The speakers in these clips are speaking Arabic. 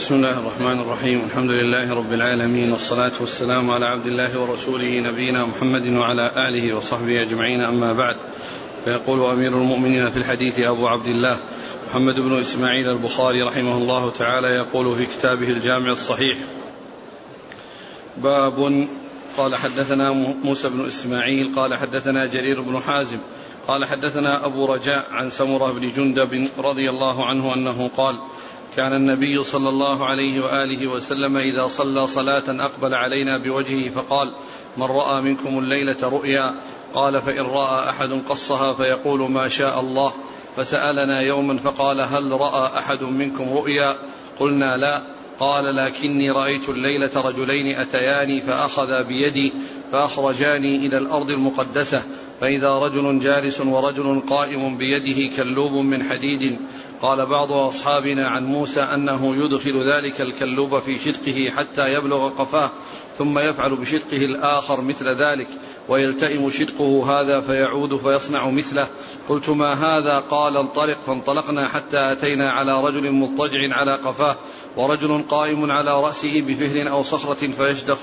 بسم الله الرحمن الرحيم. الحمد لله رب العالمين والصلاة والسلام على عبد الله ورسوله نبينا محمد وعلى آله وصحبه أجمعين. أما بعد فيقول أمير المؤمنين في الحديث أبو عبد الله محمد بن إسماعيل البخاري رحمه الله تعالى يقول في كتابه الجامع الصحيح باب قال حدثنا موسى بن إسماعيل قال حدثنا جرير بن حازم قال حدثنا أبو رجاء عن سمرة بن جندب رضي الله عنه أنه قال كان النبي صلى الله عليه وآله وسلم إذا صلى صلاة أقبل علينا بوجهه فقال من رأى منكم الليلة رؤيا؟ قال فإن رأى أحد قصها فيقول ما شاء الله فسألنا يوما فقال هل رأى أحد منكم رؤيا؟ قلنا لا قال لكني رأيت الليلة رجلين أتياني فأخذا بيدي فأخرجاني إلى الأرض المقدسة فإذا رجل جالس ورجل قائم بيده كلوب من حديد قال بعض أصحابنا عن موسى أنه يدخل ذلك الكلوب في شدقه حتى يبلغ قفاه ثم يفعل بشدقه الآخر مثل ذلك ويلتئم شدقه هذا فيعود فيصنع مثله. قلت ما هذا؟ قال انطلق فانطلقنا حتى أتينا على رجل مضطجع على قفاه ورجل قائم على رأسه بفهر أو صخرة فيشدخ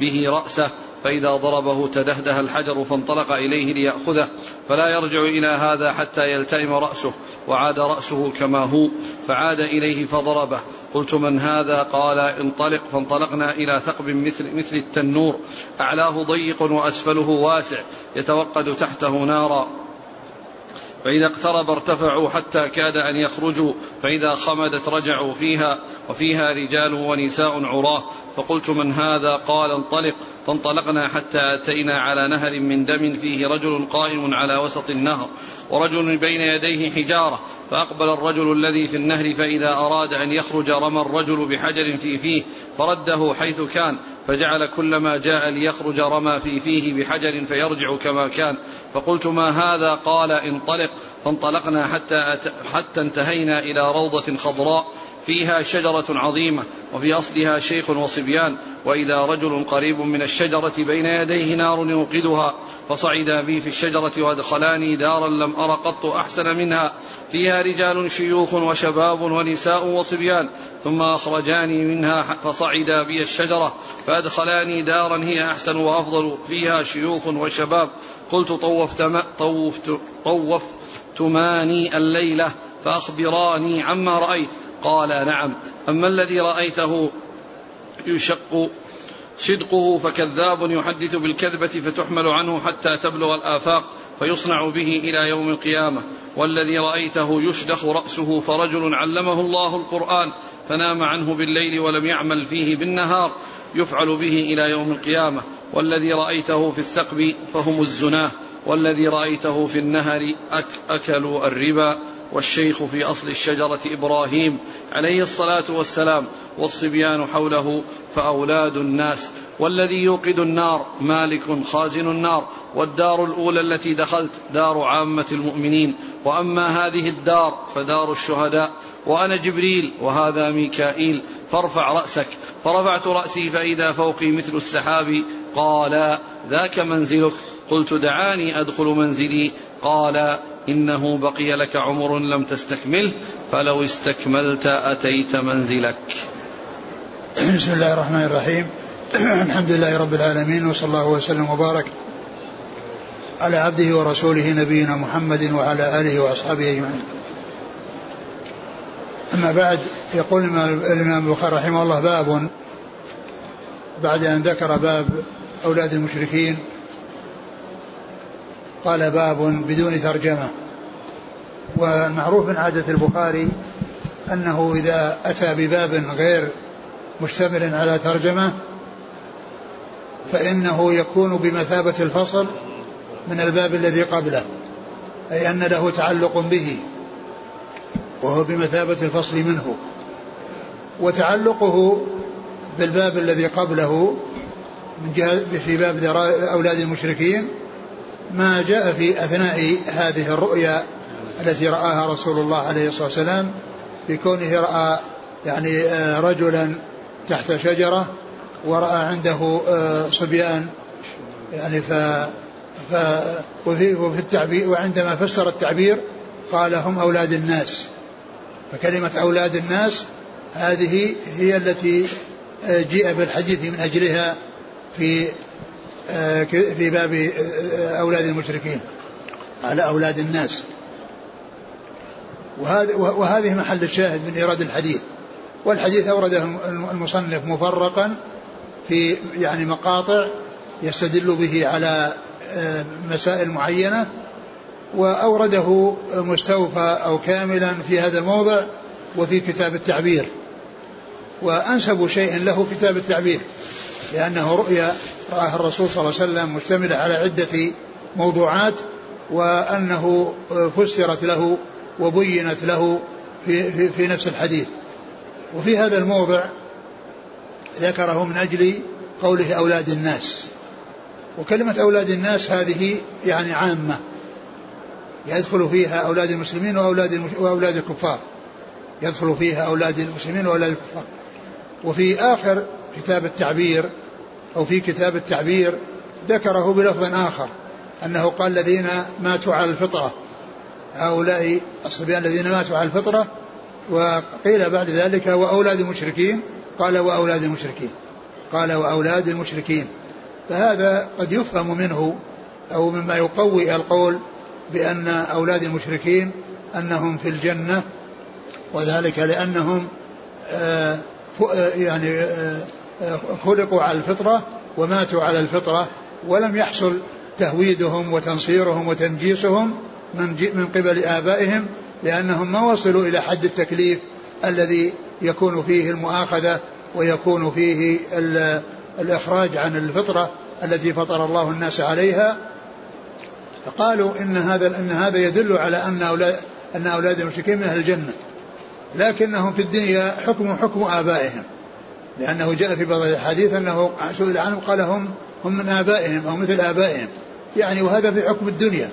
به رأسه فإذا ضربه تدهده الحجر فانطلق إليه ليأخذه فلا يرجع إلى هذا حتى يلتئم رأسه وعاد رأسه كما هو فعاد إليه فضربه. قلت من هذا؟ قال انطلق. فانطلقنا إلى ثقب مثل, مثل التنور أعلاه ضيق وأسفله واسع يتوقد تحته نارا. فإذا اقترب ارتفعوا حتى كاد أن يخرجوا فإذا خمدت رجعوا فيها وفيها رجال ونساء عراة. فقلت من هذا؟ قال انطلق. فانطلقنا حتى أتينا على نهر من دم فيه رجل قائم على وسط النهر ورجل بين يديه حجارة. فأقبل الرجل الذي في النهر فإذا أراد أن يخرج رمى الرجل بحجر في فيه فرده حيث كان فجعل كلما جاء ليخرج رمى في فيه بحجر فيرجع كما كان. فقلت ما هذا؟ قال انطلق. فانطلقنا حتى, حتى انتهينا إلى روضة خضراء. فيها شجرة عظيمة وفي أصلها شيخ وصبيان وإذا رجل قريب من الشجرة بين يديه نار يوقدها فصعدا بي في الشجرة وأدخلاني دارا لم أر قط أحسن منها. فيها رجال شيوخ وشباب ونساء وصبيان ثم أخرجاني منها فصعدا بي الشجرة فأدخلاني دارا هي أحسن وأفضل. فيها شيوخ وشباب قلت طوفت طوفت طوفتماني الليلة فأخبراني عما رأيت. قال نعم. أما الذي رأيته يشق صدقه فكذاب يحدث بالكذبة فتحمل عنه حتى تبلغ الآفاق فيصنع به إلى يوم القيامة. والذي رأيته يشدخ رأسه فرجل علمه الله القرآن فنام عنه بالليل ولم يعمل فيه بالنهار يفعل به إلى يوم القيامة. والذي رأيته في الثقب فهم الزناه والذي رأيته في النهر أك أكلوا الربا. والشيخ في أصل الشجرة إبراهيم عليه الصلاة والسلام والصبيان حوله فأولاد الناس والذي يوقد النار مالك خازن النار والدار الأولى التي دخلت دار عامة المؤمنين وأما هذه الدار فدار الشهداء وأنا جبريل وهذا ميكائيل فارفع رأسك فرفعت رأسي فإذا فوقي مثل السحاب قال ذاك منزلك قلت دعاني أدخل منزلي قال إنه بقي لك عمر لم تستكمله فلو استكملت أتيت منزلك. بسم الله الرحمن الرحيم. الحمد لله رب العالمين وصلى الله وسلم وبارك على عبده ورسوله نبينا محمد وعلى آله وأصحابه أجمعين. أما بعد يقول الإمام البخاري رحمه الله باب بعد أن ذكر باب أولاد المشركين. قال باب بدون ترجمة. والمعروف من عادة البخاري أنه إذا أتى بباب غير مشتمل على ترجمة فإنه يكون بمثابة الفصل من الباب الذي قبله أي أن له تعلق به وهو بمثابة الفصل منه. وتعلقه بالباب الذي قبله من جهة في باب أولاد المشركين ما جاء في أثناء هذه الرؤيا التي رآها رسول الله عليه الصلاة والسلام في كونه رأى يعني آه، رجلا تحت شجرة ورأى عنده آه، صبيان يعني ف, ف وفي, وفي التعبير وعندما فسر التعبير قال هم أولاد الناس. فكلمة أولاد الناس هذه هي التي آه، جيء بالحديث من أجلها في في باب آه، أولاد المشركين. على أولاد الناس. وهذه محل الشاهد من إيراد الحديث. والحديث أورده المصنف مفرقا في يعني مقاطع يستدل به على مسائل معينة وأورده مستوفى أو كاملا في هذا الموضع وفي كتاب التعبير. وأنسب شيء له كتاب التعبير. لأنه رؤيا رآها الرسول صلى الله عليه وسلم مشتملة على عدة موضوعات وأنه فسرت له وبينت له في, في, في نفس الحديث. وفي هذا الموضع ذكره من أجل قوله أولاد الناس. وكلمة أولاد الناس هذه يعني عامة يدخل فيها أولاد المسلمين وأولاد وأولاد الكفار. يدخل فيها أولاد المسلمين وأولاد الكفار. وفي آخر كتاب التعبير أو في كتاب التعبير ذكره بلفظ آخر أنه قال الذين ماتوا على الفطرة. هؤلاء الصبيان الذين ماتوا على الفطرة وقيل بعد ذلك وأولاد المشركين قال وأولاد المشركين قال وأولاد المشركين. فهذا قد يفهم منه أو مما يقوي القول بأن أولاد المشركين أنهم في الجنة وذلك لأنهم آه، آه، يعني آه، خلقوا على الفطرة وماتوا على الفطرة ولم يحصل تهويدهم وتنصيرهم وتنجيسهم من, من قبل آبائهم لأنهم ما وصلوا إلى حد التكليف الذي يكون فيه المؤاخذة ويكون فيه الإخراج عن الفطرة التي فطر الله الناس عليها. فقالوا إن هذا إن هذا يدل على أن أولاد أن أولاد المشركين من أهل الجنة لكنهم في الدنيا حكم حكم آبائهم. لأنه جاء في بعض الحديث أنه سئل عنهم قال هم هم من آبائهم أو مثل آبائهم. يعني وهذا في حكم الدنيا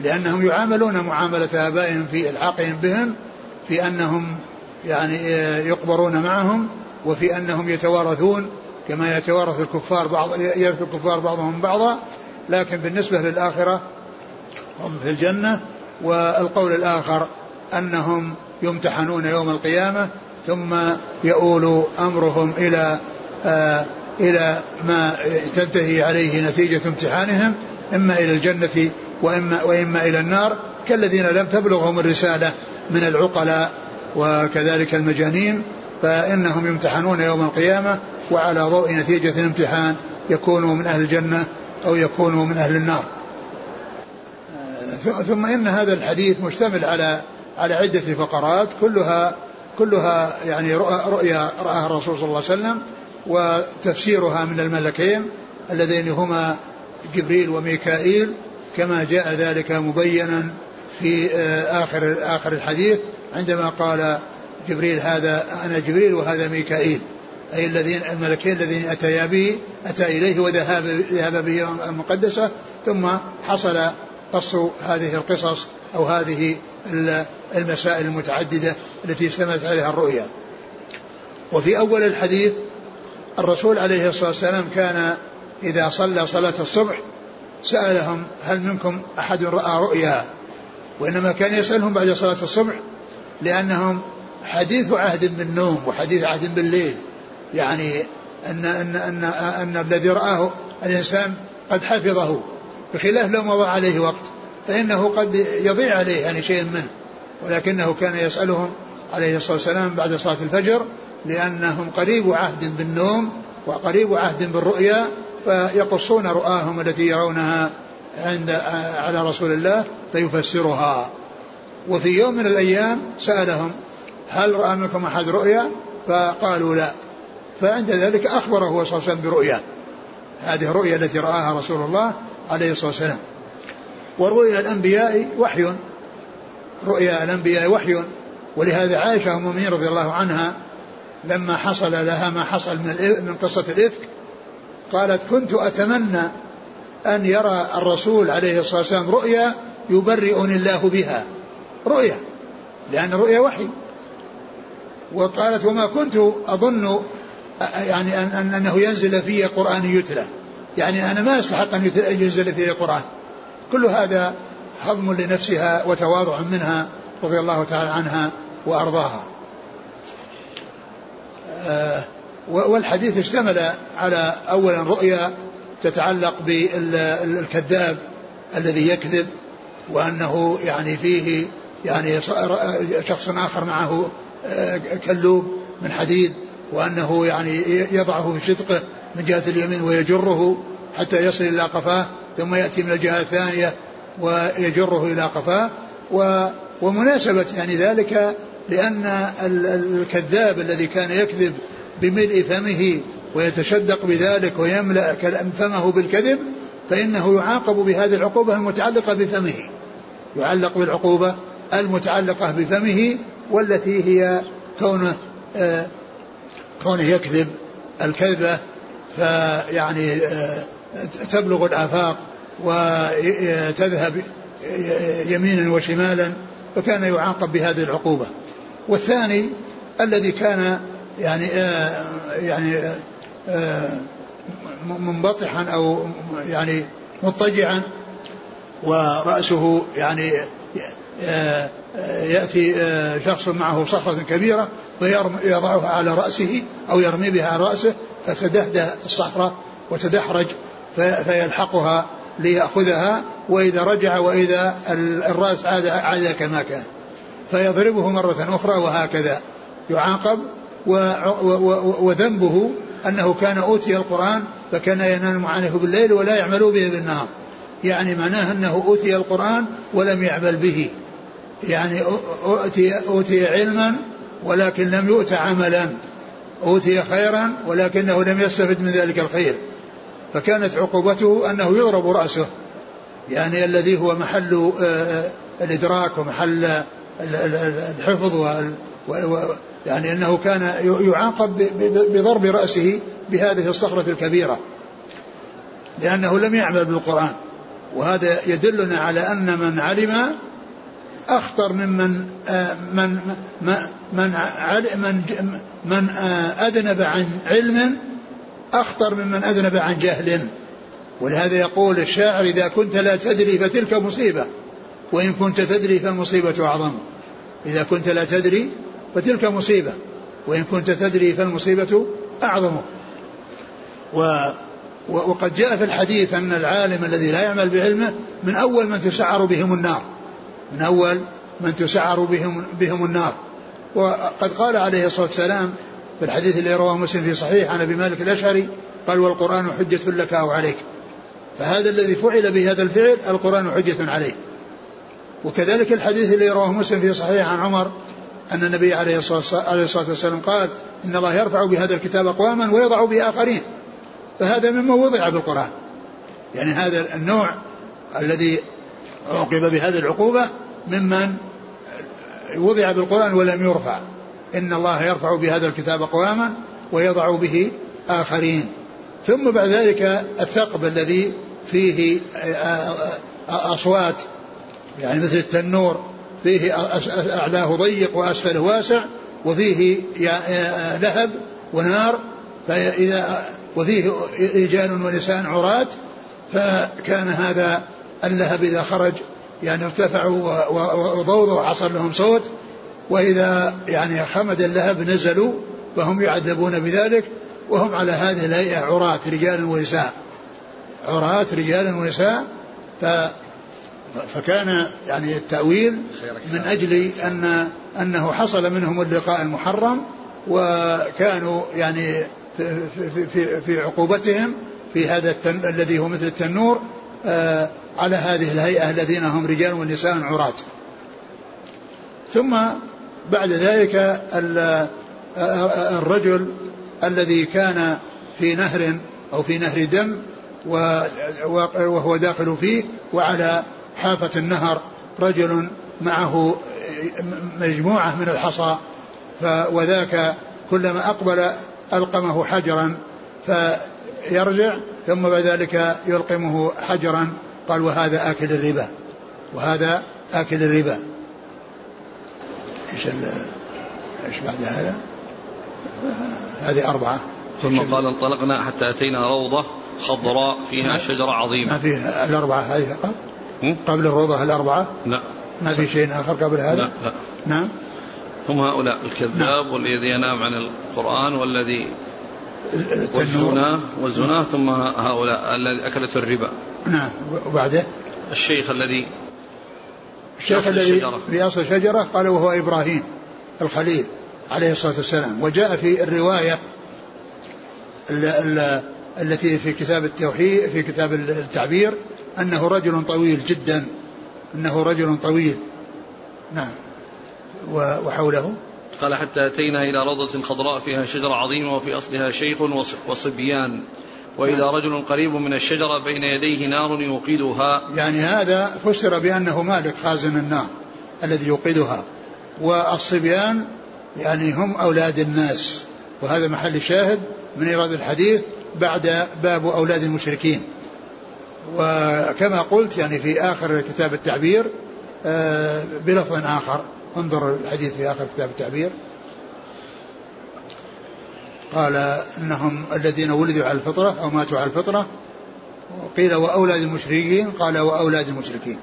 لأنهم يعاملون معاملة آبائهم في إلحاقهم بهم في أنهم يعني يقبرون معهم وفي أنهم يتوارثون كما يتوارث الكفار بعض يرث الكفار بعضهم بعضا. لكن بالنسبة للآخرة هم في الجنة. والقول الآخر أنهم يمتحنون يوم القيامة ثم يؤول أمرهم إلى آه إلى ما تنتهي عليه نتيجة امتحانهم إما إلى الجنة وإما, وإما إلى النار. كالذين لم تبلغهم الرسالة من العقلاء وكذلك المجانين فإنهم يمتحنون يوم القيامة وعلى ضوء نتيجة الامتحان يكونوا من أهل الجنة أو يكونوا من أهل النار. ثم إن هذا الحديث مشتمل على على عدة فقرات كلها كلها يعني رؤيا رآها الرسول صلى الله عليه وسلم وتفسيرها من الملكين اللذين هما جبريل وميكائيل كما جاء ذلك مبينا في آه، آخر آخر الحديث عندما قال جبريل هذا أنا جبريل وهذا ميكائيل أي الذين الملكين الذين أتيا به أتى إليه وذهب ذهب به المقدسة ثم حصل قص هذه القصص أو هذه المسائل المتعددة التي اشتملت عليها الرؤيا. وفي أول الحديث الرسول عليه الصلاة والسلام كان إذا صلى صلاة الصبح سألهم هل منكم أحد رأى رؤيا؟ وإنما كان يسألهم بعد صلاة الصبح لأنهم حديث عهد بالنوم وحديث عهد بالليل. يعني أن أن أن, أن الذي رآه الإنسان قد حفظه بخلاف لو مضى عليه وقت. فإنه قد يضيع عليه يعني شيء منه ولكنه كان يسألهم عليه الصلاة والسلام بعد صلاة الفجر لأنهم قريب عهد بالنوم وقريب عهد بالرؤيا فيقصون رؤاهم التي يرونها عند على رسول الله فيفسرها. وفي يوم من الأيام سألهم هل رأى منكم أحد رؤيا؟ فقالوا لا. فعند ذلك أخبره صلى الله عليه وسلم برؤيا هذه الرؤيا التي رآها رسول الله عليه الصلاة والسلام. ورؤيا الأنبياء وحي. رؤيا الأنبياء وحي. ولهذا عائشة أم رضي الله عنها لما حصل لها ما حصل من من قصة الإفك قالت كنت أتمنى أن يرى الرسول عليه الصلاة والسلام رؤيا يبرئني الله بها. رؤيا لأن الرؤيا وحي. وقالت وما كنت أظن يعني أن أنه ينزل في قرآن يتلى. يعني أنا ما أستحق أن ينزل في قرآن. كل هذا هضم لنفسها وتواضع منها رضي الله تعالى عنها وأرضاها. آه، والحديث اشتمل على أولا رؤيا تتعلق بالكذاب الذي يكذب وأنه يعني فيه يعني شخص آخر معه آه، كلوب من حديد وأنه يعني يضعه في شدقه من جهة اليمين ويجره حتى يصل إلى قفاه ثم يأتي من الجهة الثانية ويجره إلى قفاه. ومناسبة يعني ذلك لأن الكذاب الذي كان يكذب بملء فمه ويتشدق بذلك ويملأ فمه بالكذب فإنه يعاقب بهذه العقوبة المتعلقة بفمه. يعلق بالعقوبة المتعلقة بفمه والتي هي كونه آه كونه يكذب الكذبة فيعني آه تبلغ الآفاق وتذهب يمينا وشمالا فكان يعاقب بهذه العقوبة. والثاني الذي كان يعني يعني منبطحا أو يعني مضطجعا ورأسه يعني يأتي شخص معه صخرة كبيرة فيضعها على رأسه أو يرمي بها على رأسه فتدهده الصخرة وتدحرج فيلحقها ليأخذها وإذا رجع وإذا الرأس عاد عاد كما كان. فيضربه مرة أخرى وهكذا. يعاقب وذنبه أنه كان أوتي القرآن فكان ينام عنه بالليل ولا يعمل به بالنهار. يعني معناه أنه أوتي القرآن ولم يعمل به. يعني أوتي, أوتي علما ولكن لم يؤت عملا. أوتي خيرا ولكنه لم يستفد من ذلك الخير. فكانت عقوبته أنه يضرب رأسه يعني الذي هو محل آه، آه، الإدراك ومحل الحفظ يعني أنه كان يعاقب بضرب رأسه بهذه الصخرة الكبيرة لأنه لم يعمل بالقرآن. وهذا يدلنا على أن من علم أخطر ممن آه، من من من من, من أذنب عن علم أخطر ممن أذنب عن جهل. ولهذا يقول الشاعر إذا كنت لا تدري فتلك مصيبة وإن كنت تدري فالمصيبة أعظم. إذا كنت لا تدري فتلك مصيبة وإن كنت تدري فالمصيبة أعظم. و وقد جاء في الحديث أن العالم الذي لا يعمل بعلمه من أول من تسعر بهم النار. من أول من تسعر بهم, بهم النار. وقد قال عليه الصلاة والسلام في الحديث اللي رواه مسلم في صحيح عن أبي مالك الأشعري قال والقرآن حجة لك أو عليك فهذا الذي فعل بهذا الفعل القرآن حجة عليه وكذلك الحديث الذي رواه مسلم في صحيح عن عمر أن النبي عليه الصلاة والسلام قال إن الله يرفع بهذا الكتاب أقواما ويضع به آخرين. فهذا مما وضع بالقرآن. يعني هذا النوع الذي عوقب بهذه العقوبة ممن وضع بالقرآن ولم يرفع. إن الله يرفع بهذا الكتاب أقواما ويضع به آخرين. ثم بعد ذلك الثقب الذي فيه أصوات يعني مثل التنور فيه أعلاه ضيق وأسفله واسع وفيه لهب ونار فإذا وفيه رجال ونساء عراة فكان هذا اللهب إذا خرج يعني ارتفعوا وضوضوا وحصل لهم صوت وإذا يعني خمد اللهب نزلوا فهم يعذبون بذلك وهم على هذه الهيئة عراة رجال ونساء. عراة رجال ونساء ف فكان يعني التأويل من أجل أن أنه حصل منهم اللقاء المحرم وكانوا يعني في, في, في, في عقوبتهم في هذا التن الذي هو مثل التنور آه على هذه الهيئة الذين هم رجال ونساء عراة. ثم بعد ذلك الرجل الذي كان في نهر أو في نهر دم وهو داخل فيه وعلى حافة النهر رجل معه مجموعة من الحصى وذاك كلما أقبل ألقمه حجرا فيرجع ثم بعد ذلك يلقمه حجرا قال وهذا آكل الربا وهذا آكل الربا. إيش إيش بعد هذا؟ هذه أربعة. ثم قال انطلقنا حتى أتينا روضة خضراء فيها شجرة عظيمة. ما فيها الأربعة هذه فقط؟ قبل الروضة الأربعة لا. ما في شيء آخر قبل هذا؟ لا لا. نعم. هم هؤلاء الكذاب نعم. والذي ينام عن القرآن والذي والزنا والزنا ثم هؤلاء الذي أكلت الربا. نعم. وبعده؟ الشيخ الذي الشيخ الذي في أصل الشجرة قال وهو إبراهيم الخليل عليه الصلاة والسلام. وجاء في الرواية التي في كتاب التوحيد في كتاب التعبير أنه رجل طويل جدا. أنه رجل طويل. نعم. وحوله. قال حتى أتينا إلى روضة خضراء فيها شجرة عظيمة وفي أصلها شيخ وصبيان. وإذا. رجل قريب من الشجرة بين يديه نار يوقدها. يعني هذا فسر بأنه مالك خازن النار الذي يوقدها. والصبيان يعني هم أولاد الناس. وهذا محل الشاهد من إيراد الحديث بعد باب أولاد المشركين. وكما قلت يعني في آخر كتاب التعبير آه، بلفظ آخر. انظر الحديث في آخر كتاب التعبير. قال إنهم الذين ولدوا على الفطرة أو ماتوا على الفطرة. قيل وأولاد المشركين قال وأولاد المشركين.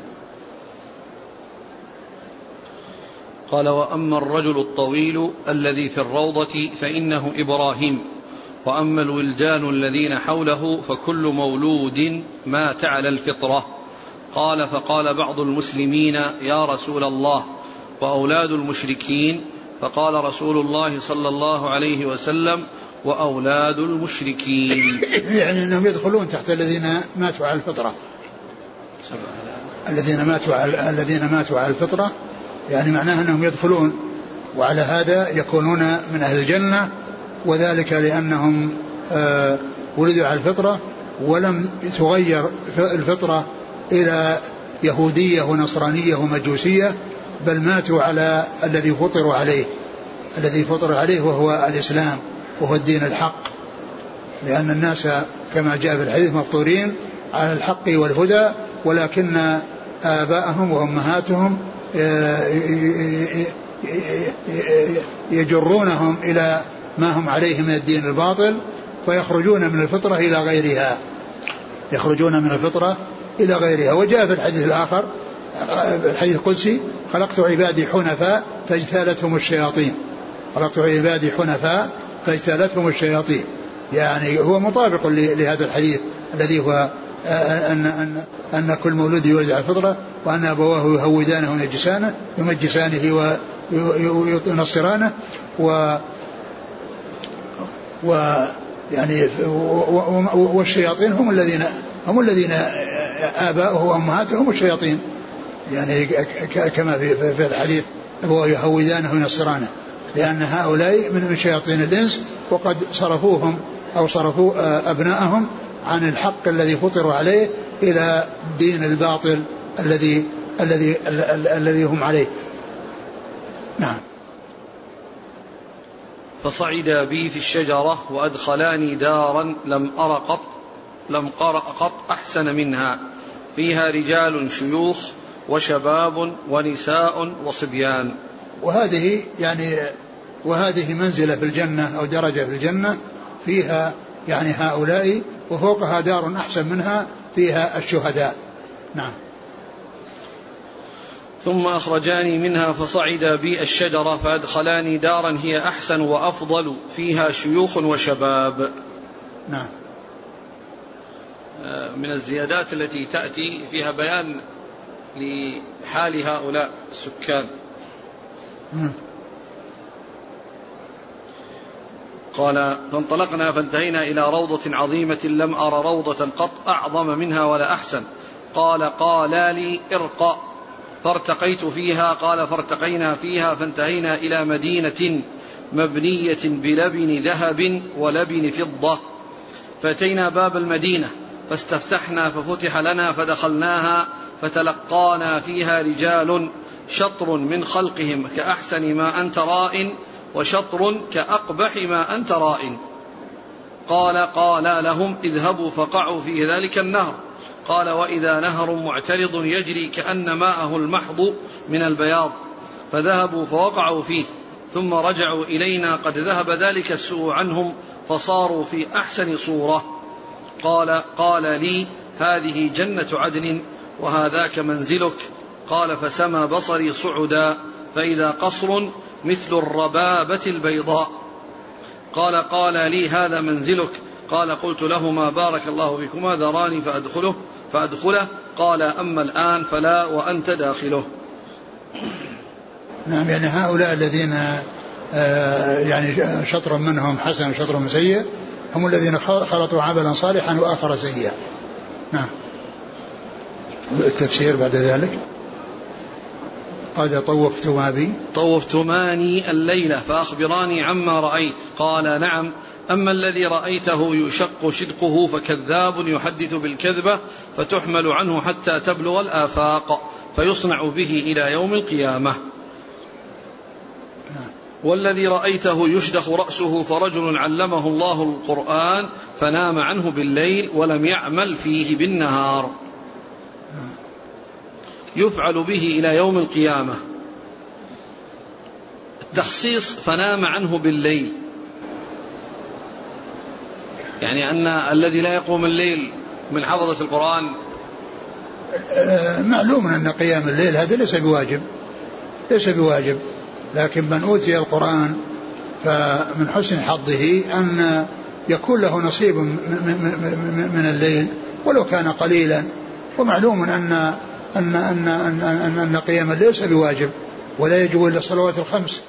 قال وأما الرجل الطويل الذي في الروضة فإنه إبراهيم. وأما الولدان الذين حوله فكل مولود مات على الفطرة. قال فقال بعض المسلمين يا رسول الله وأولاد المشركين فقال رسول الله صلى الله عليه وسلم وأولاد المشركين. يعني إنهم يدخلون تحت الذين ماتوا على الفطرة. الذين ماتوا على الذين ماتوا على الفطرة. يعني معناه إنهم يدخلون وعلى هذا يكونون من أهل الجنة وذلك لأنهم آه ولدوا على الفطرة ولم تغير الفطرة إلى يهودية ونصرانية ومجوسية. بل ماتوا على الذي فطروا عليه. الذي فطر عليه وهو الإسلام وهو الدين الحق. لأن الناس كما جاء في الحديث مفطورين على الحق والهدى ولكن آباءهم وأمهاتهم يجرونهم إلى ما هم عليه من الدين الباطل فيخرجون من الفطرة إلى غيرها. يخرجون من الفطرة إلى غيرها. وجاء في الحديث الآخر الحديث القدسي خلقت عبادي حنفاء فاجتالتهم الشياطين. خلقت عبادي حنفاء فاجتالتهم الشياطين. يعني هو مطابق لهذا الحديث الذي هو أن, أن, أن كل مولود يولد على الفطرة وأن أبواه يهودانه وينجسانه يمجسانه وينصرانه و و يعني والشياطين هم الذين هم الذين آباؤه وأمهاته هم الشياطين. يعني كما في, في الحديث يهودانه وينصرانه لأن هؤلاء من شياطين الإنس وقد صرفوهم أو صرفوا آه، أبناءهم عن الحق الذي فطروا عليه إلى دين الباطل الذي الذي الذي هم عليه. نعم. فصعدا بي في الشجرة وأدخلاني دارا لم أر قط لم قرأ قط أحسن منها فيها رجال شيوخ وشباب ونساء وصبيان. وهذه يعني وهذه منزلة في الجنة أو درجة في الجنة فيها يعني هؤلاء وفوقها دار أحسن منها فيها الشهداء. نعم. ثم أخرجاني منها فصعدا بي الشجرة فأدخلاني دارا هي أحسن وأفضل فيها شيوخ وشباب. نعم. آه، من الزيادات التي تأتي فيها بيان لحال هؤلاء السكان. قال فانطلقنا فانتهينا إلى روضة عظيمة لم أر روضة قط أعظم منها ولا أحسن. قال قال لي ارقى فارتقيت فيها. قال فارتقينا فيها فانتهينا إلى مدينة مبنية بلبن ذهب ولبن فضة. فأتينا باب المدينة فاستفتحنا ففتح لنا فدخلناها فتلقانا فيها رجال شطر من خلقهم كأحسن ما أنت راء وشطر كأقبح ما أنت راء قال قال لهم اذهبوا فقعوا في ذلك النهر. قال وإذا نهر معترض يجري كأن ماءه المحض من البياض. فذهبوا فوقعوا فيه. ثم رجعوا إلينا قد ذهب ذلك السوء عنهم فصاروا في أحسن صورة. قال قال لي هذه جنة عدن وهذاك منزلك. قال فسمى بصري صعدا فإذا قصر مثل الربابة البيضاء. قال قال لي هذا منزلك. قال قلت لهما بارك الله فيكما ذراني فأدخله فأدخله. قال أما الآن فلا وأنت داخله. نعم يعني هؤلاء الذين آه، يعني شطر منهم حسن وشطر سيء هم الذين خلطوا عملا صالحا وآخر سيئا. نعم. التفسير بعد ذلك؟ قال طوفتما بي طوفتماني الليلة فأخبراني عما رأيت. قال نعم أما الذي رأيته يشق شدقه فكذاب يحدث بالكذبة فتحمل عنه حتى تبلغ الآفاق فيصنع به إلى يوم القيامة. والذي رأيته يشدخ رأسه فرجل علمه الله القرآن فنام عنه بالليل ولم يعمل فيه بالنهار. يفعل به إلى يوم القيامة. التخصيص فنام عنه بالليل. يعني أن الذي لا يقوم الليل من حفظة القرآن. معلوم أن قيام الليل هذا ليس بواجب. ليس بواجب. لكن من أوتي القرآن فمن حسن حظه أن يكون له نصيب من الليل. ولو كان قليلا. ومعلوم أن أن أن أن أن, أن قيام الليل ليس بواجب ولا يجب إلا الصلوات الخمس.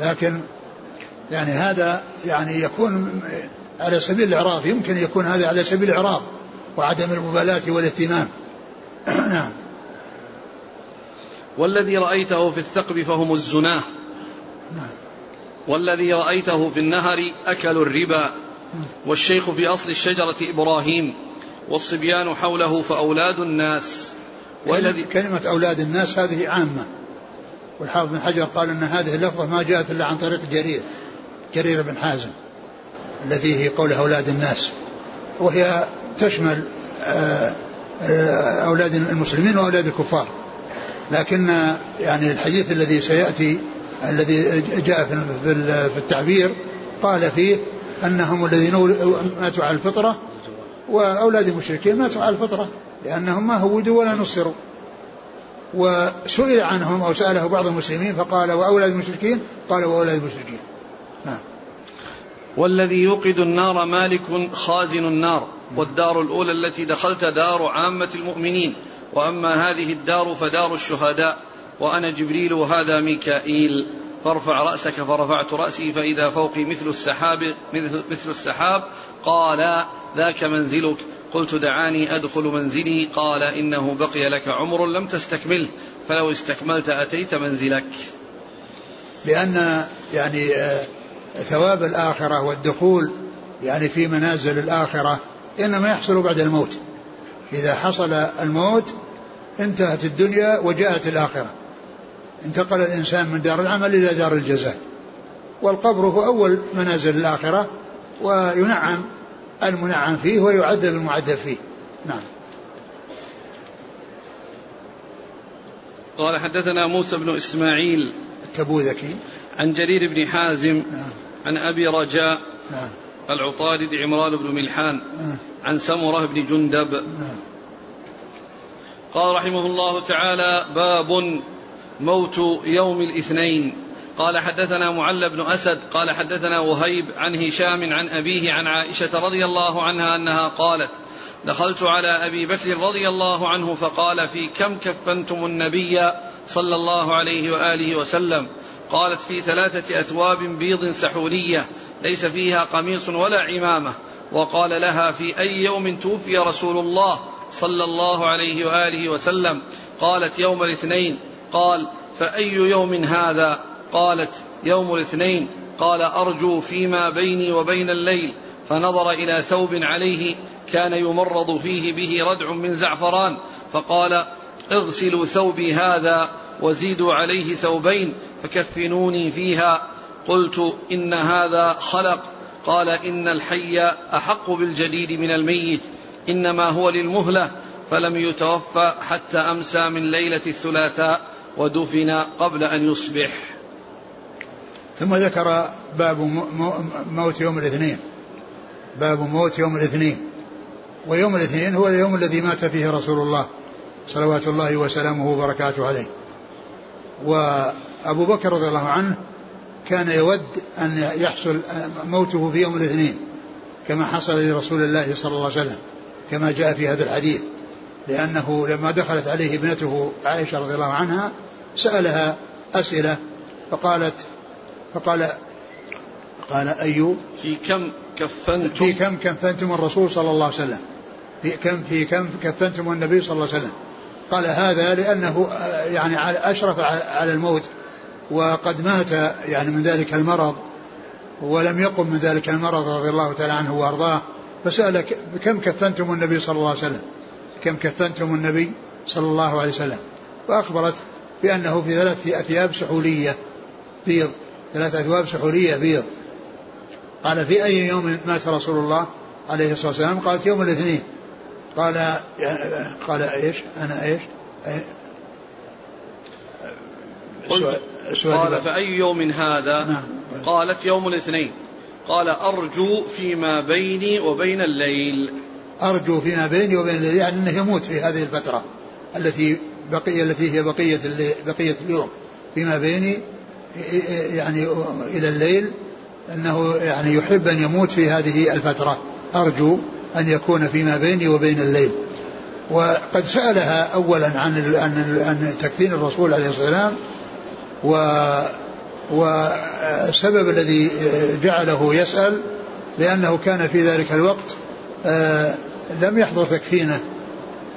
لكن يعني هذا يعني يكون على سبيل الإعراض يمكن يكون هذا على سبيل الإعراض وعدم المبالاة والاهتمام. نعم. والذي رأيته في الثقب فهم الزناه نعم. والذي رأيته في النهر أكلوا الربا. والشيخ في أصل الشجرة إبراهيم. والصبيان حوله فأولاد الناس. والذي كلمة أولاد الناس هذه عامة. والحافظ بن حجر قال أن هذه اللفظة ما جاءت إلا عن طريق جرير جرير بن حازم الذي هي قول أولاد الناس. وهي تشمل آه، آه، أولاد المسلمين وأولاد الكفار. لكن يعني الحديث الذي سيأتي الذي جاء في التعبير قال فيه أنهم الذين ماتوا على الفطرة وأولاد المشركين ماتوا على الفطرة لأنهم ما هودوا ولا نصروا. وسئل عنهم أو سأله بعض المسلمين فقال وأولاد المشركين؟ قال وأولاد المشركين. نعم. والذي يوقد النار مالك خازن النار والدار الأولى التي دخلت دار عامة المؤمنين. وأما هذه الدار فدار الشهداء. وأنا جبريل وهذا ميكائيل. فارفع رأسك فرفعت رأسي فإذا فوقي مثل السحاب مثل, السحاب قال ذاك منزلك. قلت دعاني أدخل منزلي. قال إنه بقي لك عمر لم تستكمله فلو استكملت أتيت منزلك. لأن يعني آه، ثواب الآخرة والدخول يعني في منازل الآخرة إنما يحصل بعد الموت. إذا حصل الموت انتهت الدنيا وجاءت الآخرة. انتقل الإنسان من دار العمل إلى دار الجزاء. والقبر هو أول منازل الآخرة وينعم المنعم فيه ويعذب المعذب فيه. نعم. قال حدثنا موسى بن إسماعيل التبوذكي. عن جرير بن حازم نعم. عن أبي رجاء نعم. العطارد عمران بن ملحان نعم. عن سمرة بن جندب. نعم. قال رحمه الله تعالى باب موت يوم الاثنين. قال حدثنا معل بن أسد قال حدثنا وهيب عن هشام عن أبيه عن عائشة رضي الله عنها أنها قالت دخلت على أبي بكر رضي الله عنه فقال في كم كفنتم النبي صلى الله عليه وآله وسلم؟ قالت في ثلاثة أثواب بيض سحوليه ليس فيها قميص ولا عمامة. وقال لها في أي يوم توفي رسول الله صلى الله عليه وآله وسلم؟ قالت يوم الاثنين. قال فأي يوم هذا؟ قالت يوم الاثنين. قال أرجو فيما بيني وبين الليل. فنظر إلى ثوب عليه كان يمرض فيه به ردع من زعفران. فقال اغسلوا ثوبي هذا وزيدوا عليه ثوبين فكفنوني فيها. قلت إن هذا خلق. قال إن الحي أحق بالجديد من الميت إنما هو للمهلة. فلم يتوفى حتى أمسى من ليلة الثلاثاء. ودفن قبل أن يصبح. ثم ذكر باب موت يوم الاثنين. باب موت يوم الاثنين. ويوم الاثنين هو اليوم الذي مات فيه رسول الله صلوات الله وسلامه وبركاته عليه. وأبو بكر رضي الله عنه كان يود أن يحصل موته في يوم الاثنين كما حصل لرسول الله صلى الله عليه وسلم كما جاء في هذا الحديث. لأنه لما دخلت عليه ابنته عائشة رضي الله عنها سألها أسئلة فقالت فقال قال أي في كم كفنتم؟ في كم كفنتم الرسول صلى الله عليه وسلم؟ في كم في كم كفنتم النبي صلى الله عليه وسلم؟ قال هذا لأنه يعني أشرف على الموت وقد مات يعني من ذلك المرض ولم يقم من ذلك المرض رضي الله تعالى عنه وأرضاه فسأل كم كفنتم النبي صلى الله عليه وسلم؟ كم كفنتم النبي صلى الله عليه وسلم. فأخبرت بأنه في ثلاث أثياب سحولية بيض. ثلاث أثواب سحولية بيض. قال في أي يوم مات رسول الله عليه الصلاة والسلام؟ قالت يوم الاثنين. قال قال إيش؟ أنا إيش؟ قلت قال فأي يوم هذا؟ نعم. قالت يوم الاثنين. قال أرجو فيما بيني وبين الليل. أرجو فيما بيني وبين الليل يعني أنه يموت في هذه الفترة التي بقية التي هي بقية بقية اليوم. فيما بيني يعني إلى الليل أنه يعني يحب أن يموت في هذه الفترة. أرجو أن يكون فيما بيني وبين الليل. وقد سألها أولا عن عن عن تكفين الرسول عليه الصلاة والسلام و والسبب الذي جعله يسأل لأنه كان في ذلك الوقت آه، لم يحضر تكفينه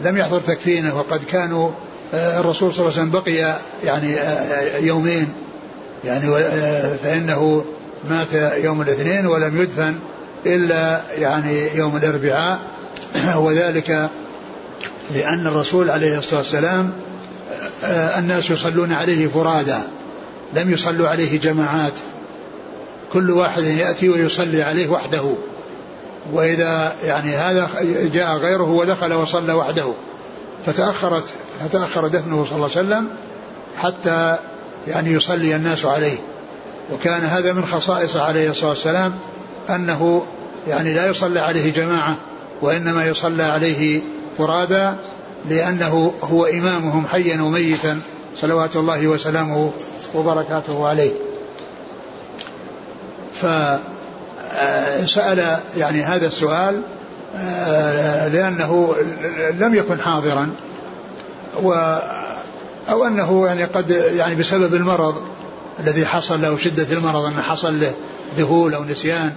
لم يحضر تكفينه وقد كانوا آه، الرسول صلى الله عليه وسلم بقي يعني آه، يومين. يعني فإنه مات يوم الاثنين ولم يدفن إلا يعني يوم الأربعاء. وذلك لأن الرسول عليه الصلاة والسلام الناس يصلون عليه فرادا لم يصلوا عليه جماعات. كل واحد يأتي ويصلي عليه وحده. وإذا يعني هذا جاء غيره ودخل وصلى وحده. فتأخرت فتأخر دفنه صلى الله عليه وسلم حتى يعني يصلي الناس عليه. وكان هذا من خصائص عليه الصلاة والسلام أنه يعني لا يصلى عليه جماعة وإنما يصلى عليه فرادا لأنه هو إمامهم حيا وميتا صلوات الله وسلامه وبركاته عليه. فسأل يعني هذا السؤال آه، لأنه لم يكن حاضرا و أو أنه يعني قد يعني بسبب المرض الذي حصل له شدة المرض أنه حصل له ذهول أو نسيان.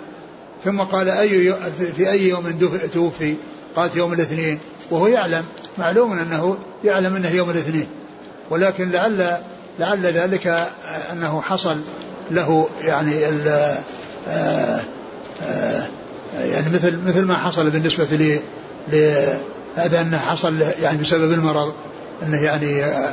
ثم قال أي في أي يوم توفي؟ قالت يوم الاثنين. وهو يعلم معلوم أنه يعلم أنه يوم الاثنين. ولكن لعل لعل ذلك أنه حصل له يعني آه، آه، يعني مثل مثل ما حصل بالنسبة لي لهذا أنه حصل يعني بسبب المرض أنه يعني آه،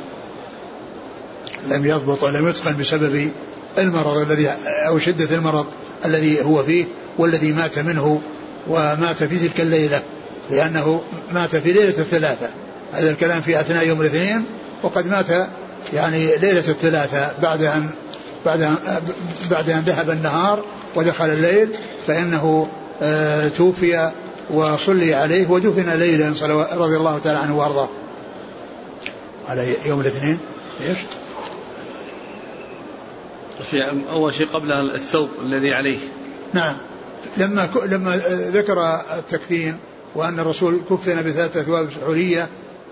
لم يضبط ولم يتقن بسبب المرض الذي أو شدة المرض الذي هو فيه والذي مات منه ومات في تلك الليلة لأنه مات في ليلة الثلاثة. هذا الكلام في أثناء يوم الاثنين وقد مات يعني ليلة الثلاثة بعد أن بعد بعد أن ذهب النهار ودخل الليل فإنه آه، توفي وصلي عليه ودفن ليلا رضي الله تعالى عنه وأرضاه. على يوم الاثنين. إيش؟ في أول شيء قبلها الثوب الذي عليه. نعم. لما لما ذكر التكفين وأن الرسول كفن بثلاثة أثواب سحورية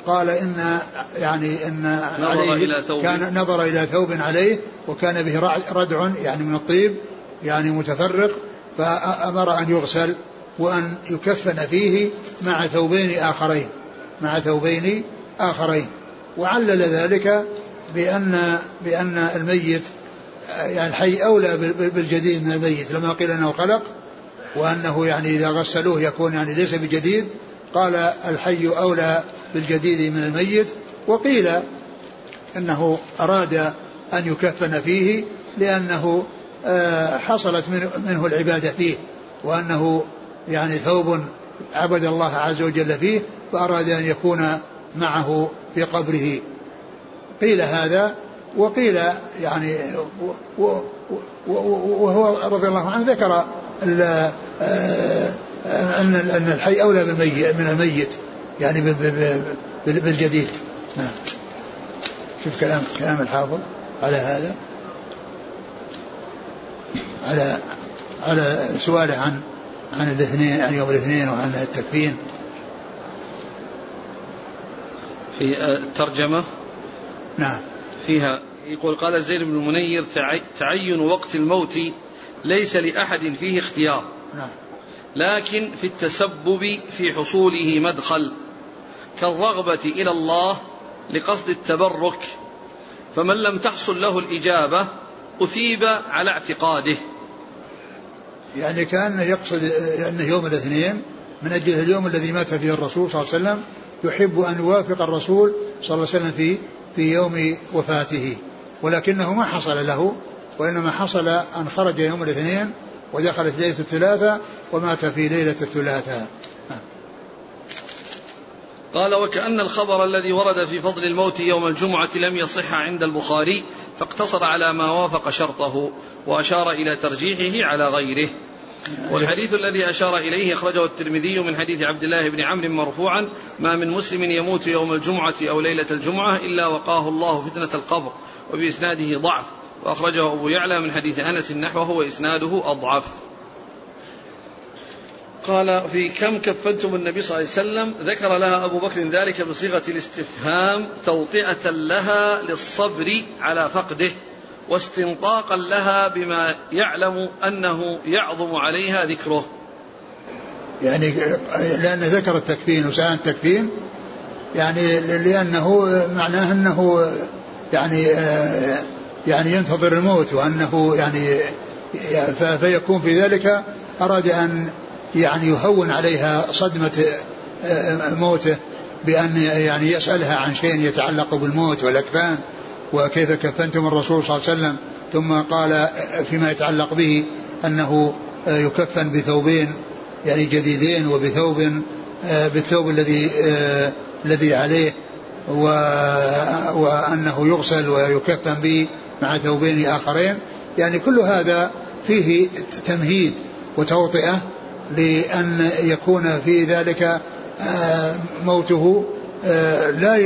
قال إن يعني إن نظر إلى ثوب. كان نظر إلى ثوب عليه وكان به ردع يعني من الطيب يعني متفرق فأمر أن يغسل وأن يكفن فيه مع ثوبين آخرين مع ثوبين آخرين. وعلل ذلك بأن بأن الميت يعني الحي أولى بالجديد من الميت. لما قيل أنه خلق وأنه يعني إذا غسلوه يكون يعني ليس بجديد قال الحي أولى بالجديد من الميت وقيل أنه أراد أن يكفن فيه لأنه آه، حصلت منه العبادة فيه وأنه يعني ثوب عبد الله عز وجل فيه فأراد أن يكون معه في قبره. قيل هذا وقيل يعني وهو رضي الله عنه ذكر آه، ان الحي أولى من الميت. يعني بالجديد. نعم. شوف كلام كلام الحافظ على هذا. على على سؤاله عن عن الاثنين عن يوم الاثنين وعن التكفين في الترجمة نعم. فيها يقول قال زيد بن المنير تعين وقت الموت ليس لأحد فيه اختيار نعم. لكن في التسبب في حصوله مدخل. كالرغبة إلى الله لقصد التبرك فمن لم تحصل له الإجابة أثيب على اعتقاده. يعني كان يقصد أنه يوم الاثنين من أجل اليوم الذي مات فيه الرسول صلى الله عليه وسلم يحب أن يوافق الرسول صلى الله عليه وسلم في في يوم وفاته. ولكنه ما حصل له وإنما حصل أن خرج يوم الاثنين ودخلت ليلة الثلاثاء ومات في ليلة الثلاثاء. قال وكأن الخبر الذي ورد في فضل الموت يوم الجمعة لم يصح عند البخاري فاقتصر على ما وافق شرطه وأشار إلى ترجيحه على غيره. والحديث الذي أشار إليه أخرجه الترمذي من حديث عبد الله بن عمرو مرفوعا ما من مسلم يموت يوم الجمعة أو ليلة الجمعة إلا وقاه الله فتنة القبر وبإسناده ضعف وأخرجه أبو يعلى من حديث أنس نحوه وإسناده أضعف. قال في كم كفنتم النبي صلى الله عليه وسلم؟ ذكر لها أبو بكر ذلك بصيغة الاستفهام توطئة لها للصبر على فقده واستنطاقا لها بما يعلم أنه يعظم عليها ذكره. يعني لأن ذكر التكفين وسأل التكفين يعني لأنه معناه أنه يعني يعني ينتظر الموت وأنه يعني فيكون في ذلك أراد أن يعني يهون عليها صدمة موته بأن يعني يسألها عن شيء يتعلق بالموت والأكفان وكيف كفنتم الرسول صلى الله عليه وسلم. ثم قال فيما يتعلق به أنه يكفن بثوبين يعني جديدين وبثوب بالثوب الذي الذي عليه وأنه يغسل ويكفن به مع ثوبين آخرين. يعني كل هذا فيه تمهيد وتوطئة لأن يكون في ذلك موته لا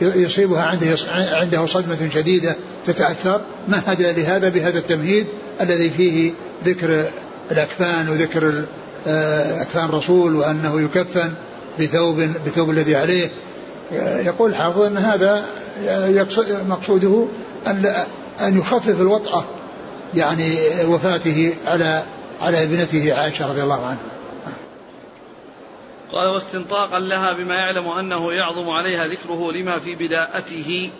يصيبها عنده عنده صدمة شديدة تتأثر. مهد لهذا بهذا التمهيد الذي فيه ذكر الأكفان وذكر أكفان رسول وأنه يكفن بثوب بثوب الذي عليه. يقول الحافظ أن هذا مقصوده أن أن يخفف الوطأة يعني وفاته على على ابنته عائشة رضي الله عنها. قال واستنطاقا لها بما يعلم أنه يعظم عليها ذكره لما في بداءته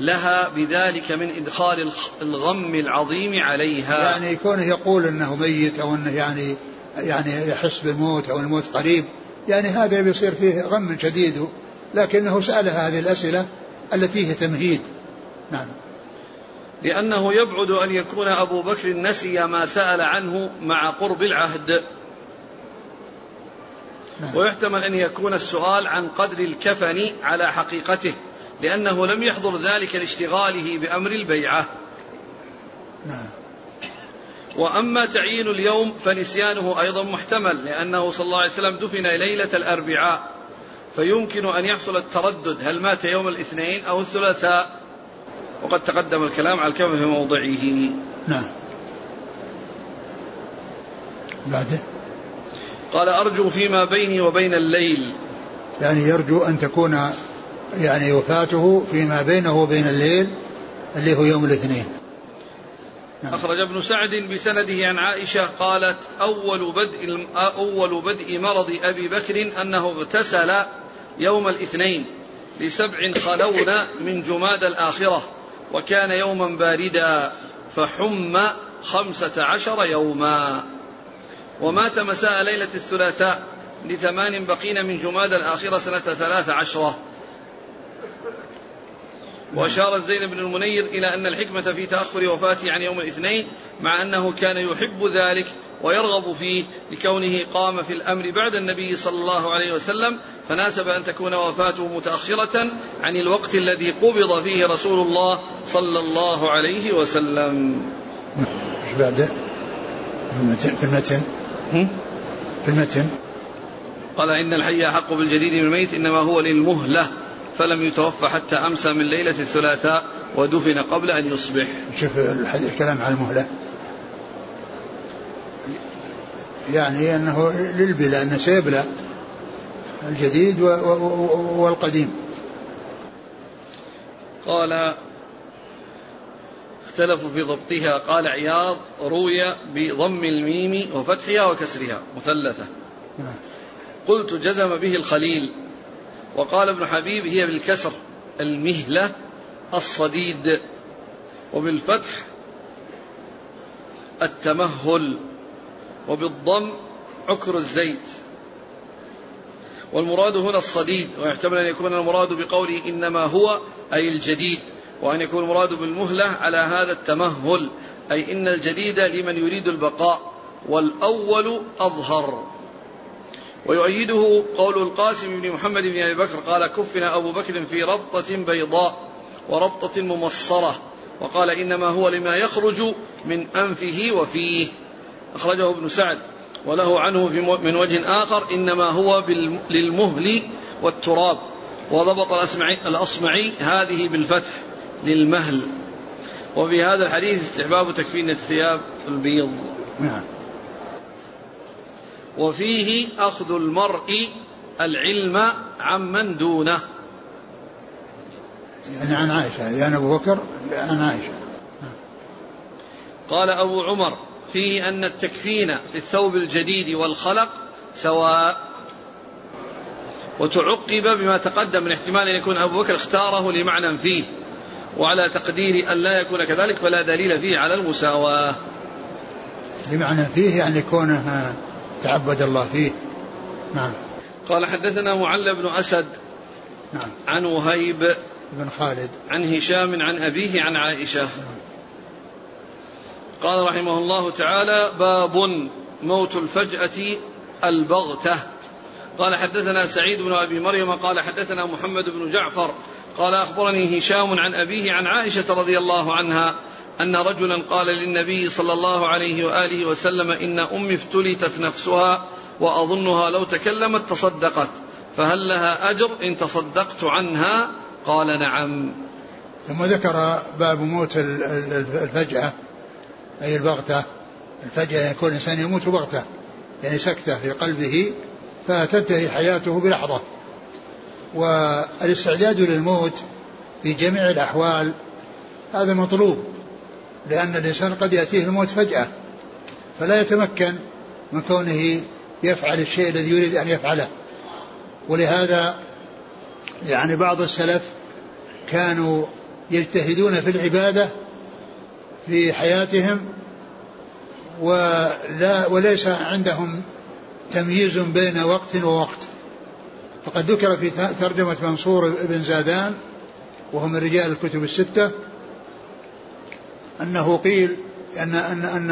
لها بذلك من إدخال الغم العظيم عليها. يعني كونه يقول أنه ميت أو أنه يعني يعني يحس بالموت أو الموت قريب يعني هذا بيصير فيه غم شديد لكنه سألها هذه الأسئلة التي هي تمهيد. نعم. لأنه يبعد أن يكون أبو بكر نسي ما سأل عنه مع قرب العهد نعم. ويحتمل أن يكون السؤال عن قدر الكفن على حقيقته لأنه لم يحضر ذلك لاشتغاله بأمر البيعة نعم. وأما تعيين اليوم فنسيانه أيضا محتمل لأنه صلى الله عليه وسلم دفن ليلة الأربعاء فيمكن أن يحصل التردد هل مات يوم الاثنين أو الثلاثاء وقد تقدم الكلام على الكفن في موضعه. نعم. بعده. قال أرجو فيما بيني وبين الليل. يعني يرجو أن تكون يعني وفاته فيما بينه وبين الليل اللي هو يوم الاثنين. نعم. أخرج ابن سعد بسنده عن عائشة قالت أول بدء أول بدء مرض أبي بكر أنه اغتسل يوم الاثنين لسبع خلون من جماد الآخرة. وكان يوما باردا فحم خمسة عشر يوما. ومات مساء ليلة الثلاثاء لثمان بقين من جماد الآخرة سنة ثلاث عشرة. وأشار الزين بن المنير إلى أن الحكمة في تأخر وفاته عن يوم الاثنين مع أنه كان يحب ذلك ويرغب فيه لكونه قام في الأمر بعد النبي صلى الله عليه وسلم فناسب أن تكون وفاته متأخرة عن الوقت الذي قبض فيه رسول الله صلى الله عليه وسلم. بعده؟ في المتن في المتن؟ قال إن الحي أحق بالجديد من الميت إنما هو للمهلة فلم يتوفى حتى أمسى من ليلة الثلاثاء ودفن قبل أن يصبح. شوف الكلام على المهلة. يعني أنه للبلاء أنه سيبلى الجديد والقديم. قال اختلفوا في ضبطها. قال عياض روي بضم الميم وفتحها وكسرها مثلثة. نعم. قلت جزم به الخليل. وقال ابن حبيب هي بالكسر المهلة الصديد. وبالفتح التمهل. وبالضم عكر الزيت. والمراد هنا الصديد ويحتمل أن يكون المراد بقوله إنما هو أي الجديد وأن يكون المراد بالمهلة على هذا التمهل أي إن الجديد لمن يريد البقاء والأول أظهر. ويؤيده قول القاسم بن محمد بن أبي بكر قال كفنا أبو بكر في ربطة بيضاء وربطة ممصرة وقال إنما هو لما يخرج من أنفه وفيه. أخرجه ابن سعد. وله عنه في من وجه آخر إنما هو للمهل والتراب. وضبط الأصمعي, الأصمعي هذه بالفتح للمهل. وفي هذا الحديث استحباب تكفين الثياب البيض. نعم. وفيه أخذ المرء العلم عمن دونه. يعني عن عائشة يعني أبو بكر عن عائشة. قال أبو عمر فيه أن التكفين في الثوب الجديد والخلق سواء وتعقب بما تقدم من احتمال أن يكون أبو بكر اختاره لمعنى فيه وعلى تقدير أن لا يكون كذلك فلا دليل فيه على المساواة. لمعنى فيه يعني كونه تعبد الله فيه. نعم. قال حدثنا معل بن أسد نعم. عن وهيب بن خالد. عن هشام عن أبيه عن عائشة. قال رحمه الله تعالى باب موت الفجأة البغتة. قال حدثنا سعيد بن أبي مريم قال حدثنا محمد بن جعفر قال أخبرني هشام عن أبيه عن عائشة رضي الله عنها أن رجلا قال للنبي صلى الله عليه وآله وسلم إن أمي افتلتت نفسها وأظنها لو تكلمت تصدقت فهل لها أجر إن تصدقت عنها؟ قال نعم. ثم ذكر باب موت الفجأة أي البغتة الفجأة يكون الإنسان يموت بغتة يعني سكتة في قلبه فتنتهي حياته بلحظة. والاستعداد للموت في جميع الأحوال هذا مطلوب لأن الإنسان قد يأتيه الموت فجأة فلا يتمكن من كونه يفعل الشيء الذي يريد أن يفعله. ولهذا يعني بعض السلف كانوا يجتهدون في العبادة في حياتهم ولا وليس عندهم تمييز بين وقت ووقت. فقد ذكر في ترجمة منصور بن زادان وهو من رجال الكتب الستة أنه قيل أن أن أن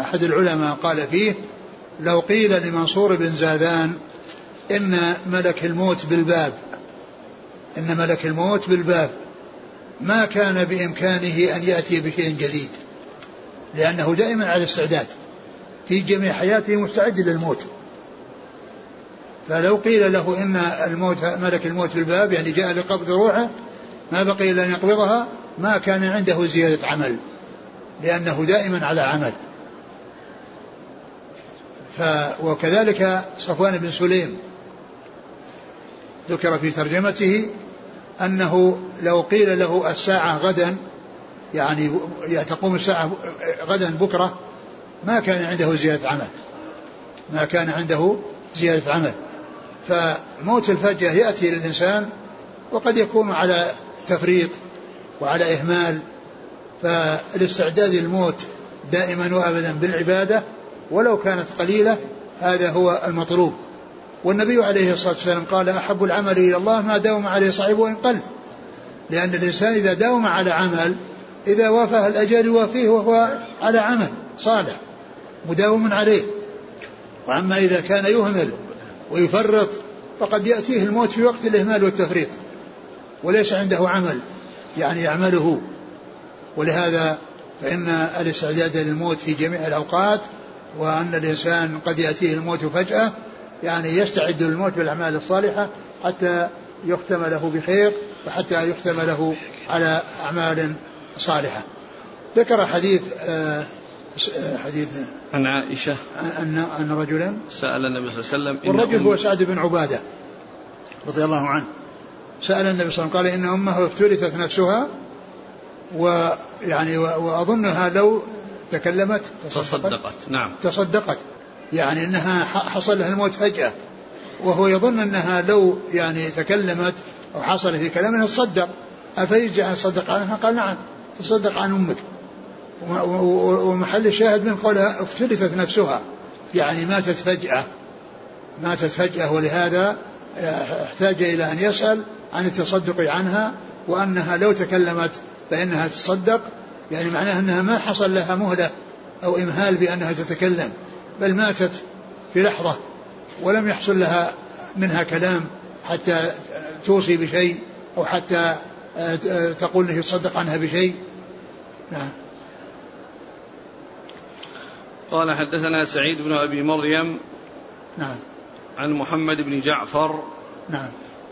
أحد العلماء قال فيه لو قيل لمنصور بن زادان إن ملك الموت بالباب إن ملك الموت بالباب ما كان بإمكانه أن يأتي بشيء جديد لأنه دائما على استعداد في جميع حياته مستعد للموت. فلو قيل له إن الموت ملك الموت بالباب يعني جاء لقبض روحه ما بقي إلا أن يقبضها ما كان عنده زيادة عمل لأنه دائما على عمل. ف وكذلك صفوان بن سليم ذكر في ترجمته أنه لو قيل له الساعة غدا يعني تقوم الساعة غدا بكرة ما كان عنده زيادة عمل. ما كان عنده زيادة عمل. فموت الفجأة يأتي للإنسان وقد يكون على تفريط وعلى إهمال. فالاستعداد للموت دائما وأبدا بالعبادة ولو كانت قليلة هذا هو المطلوب. والنبي عليه الصلاة والسلام قال أحب العمل إلى الله ما داوم عليه صاحبه وإن قل. لأن الإنسان إذا داوم على عمل إذا وافاه الأجل يوافيه وهو على عمل صالح مداوم عليه. وأما إذا كان يهمل ويفرط فقد يأتيه الموت في وقت الإهمال والتفريط. وليس عنده عمل يعني يعمله. ولهذا فإن الاستعداد للموت في جميع الأوقات وأن الإنسان قد يأتيه الموت فجأة يعني يستعد للموت بالأعمال الصالحة حتى يختم له بخير وحتى يختم له على أعمال صالحة. ذكر حديث آه، حديث عن عائشة. أن أن رجلا سأل النبي صلى الله عليه وسلم والرجل هو سعد بن عبادة رضي الله عنه. سأل النبي صلى الله عليه وسلم قال إن أمه افترثت نفسها ويعني وأظنها لو تكلمت تصدقت, تصدقت نعم. تصدقت. يعني إنها حصل لها الموت فجأة. وهو يظن إنها لو يعني تكلمت أو حصل في كلامها تصدق. افيجي ان يصدق عنها؟ قال نعم تصدق عن أمك. ومحل الشاهد من قولها افترثت نفسها. يعني ماتت فجأة. ماتت فجأة ولهذا احتاج إلى أن يسأل عن التصدق عنها وأنها لو تكلمت فإنها تصدق يعني معناها أنها ما حصل لها مهلة أو إمهال بأنها تتكلم. بل ماتت في لحظة ولم يحصل لها منها كلام حتى توصي بشيء أو حتى تقول أنه يتصدق عنها بشيء. نعم. قال حدثنا سعيد بن أبي مريم نعم. عن محمد بن جعفر نعم.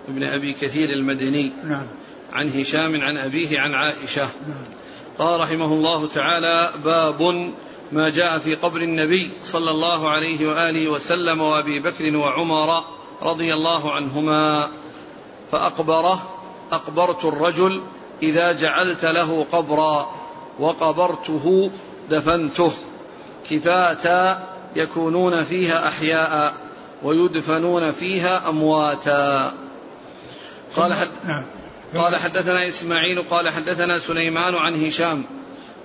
ابن أبي كثير المدني نعم. عن هشام عن أبيه عن عائشة. نعم. قال رحمه الله تعالى باب ما جاء في قبر النبي صلى الله عليه وآله وسلم وأبي بكر وعمر رضي الله عنهما فأقبره أقبرت الرجل إذا جعلت له قبرا وقبرته دفنته. كفاتا يكونون فيها أحياء ويدفنون فيها أمواتا. قال حد نعم. قال حدثنا إسماعيل قال حدثنا سليمان عن هشام.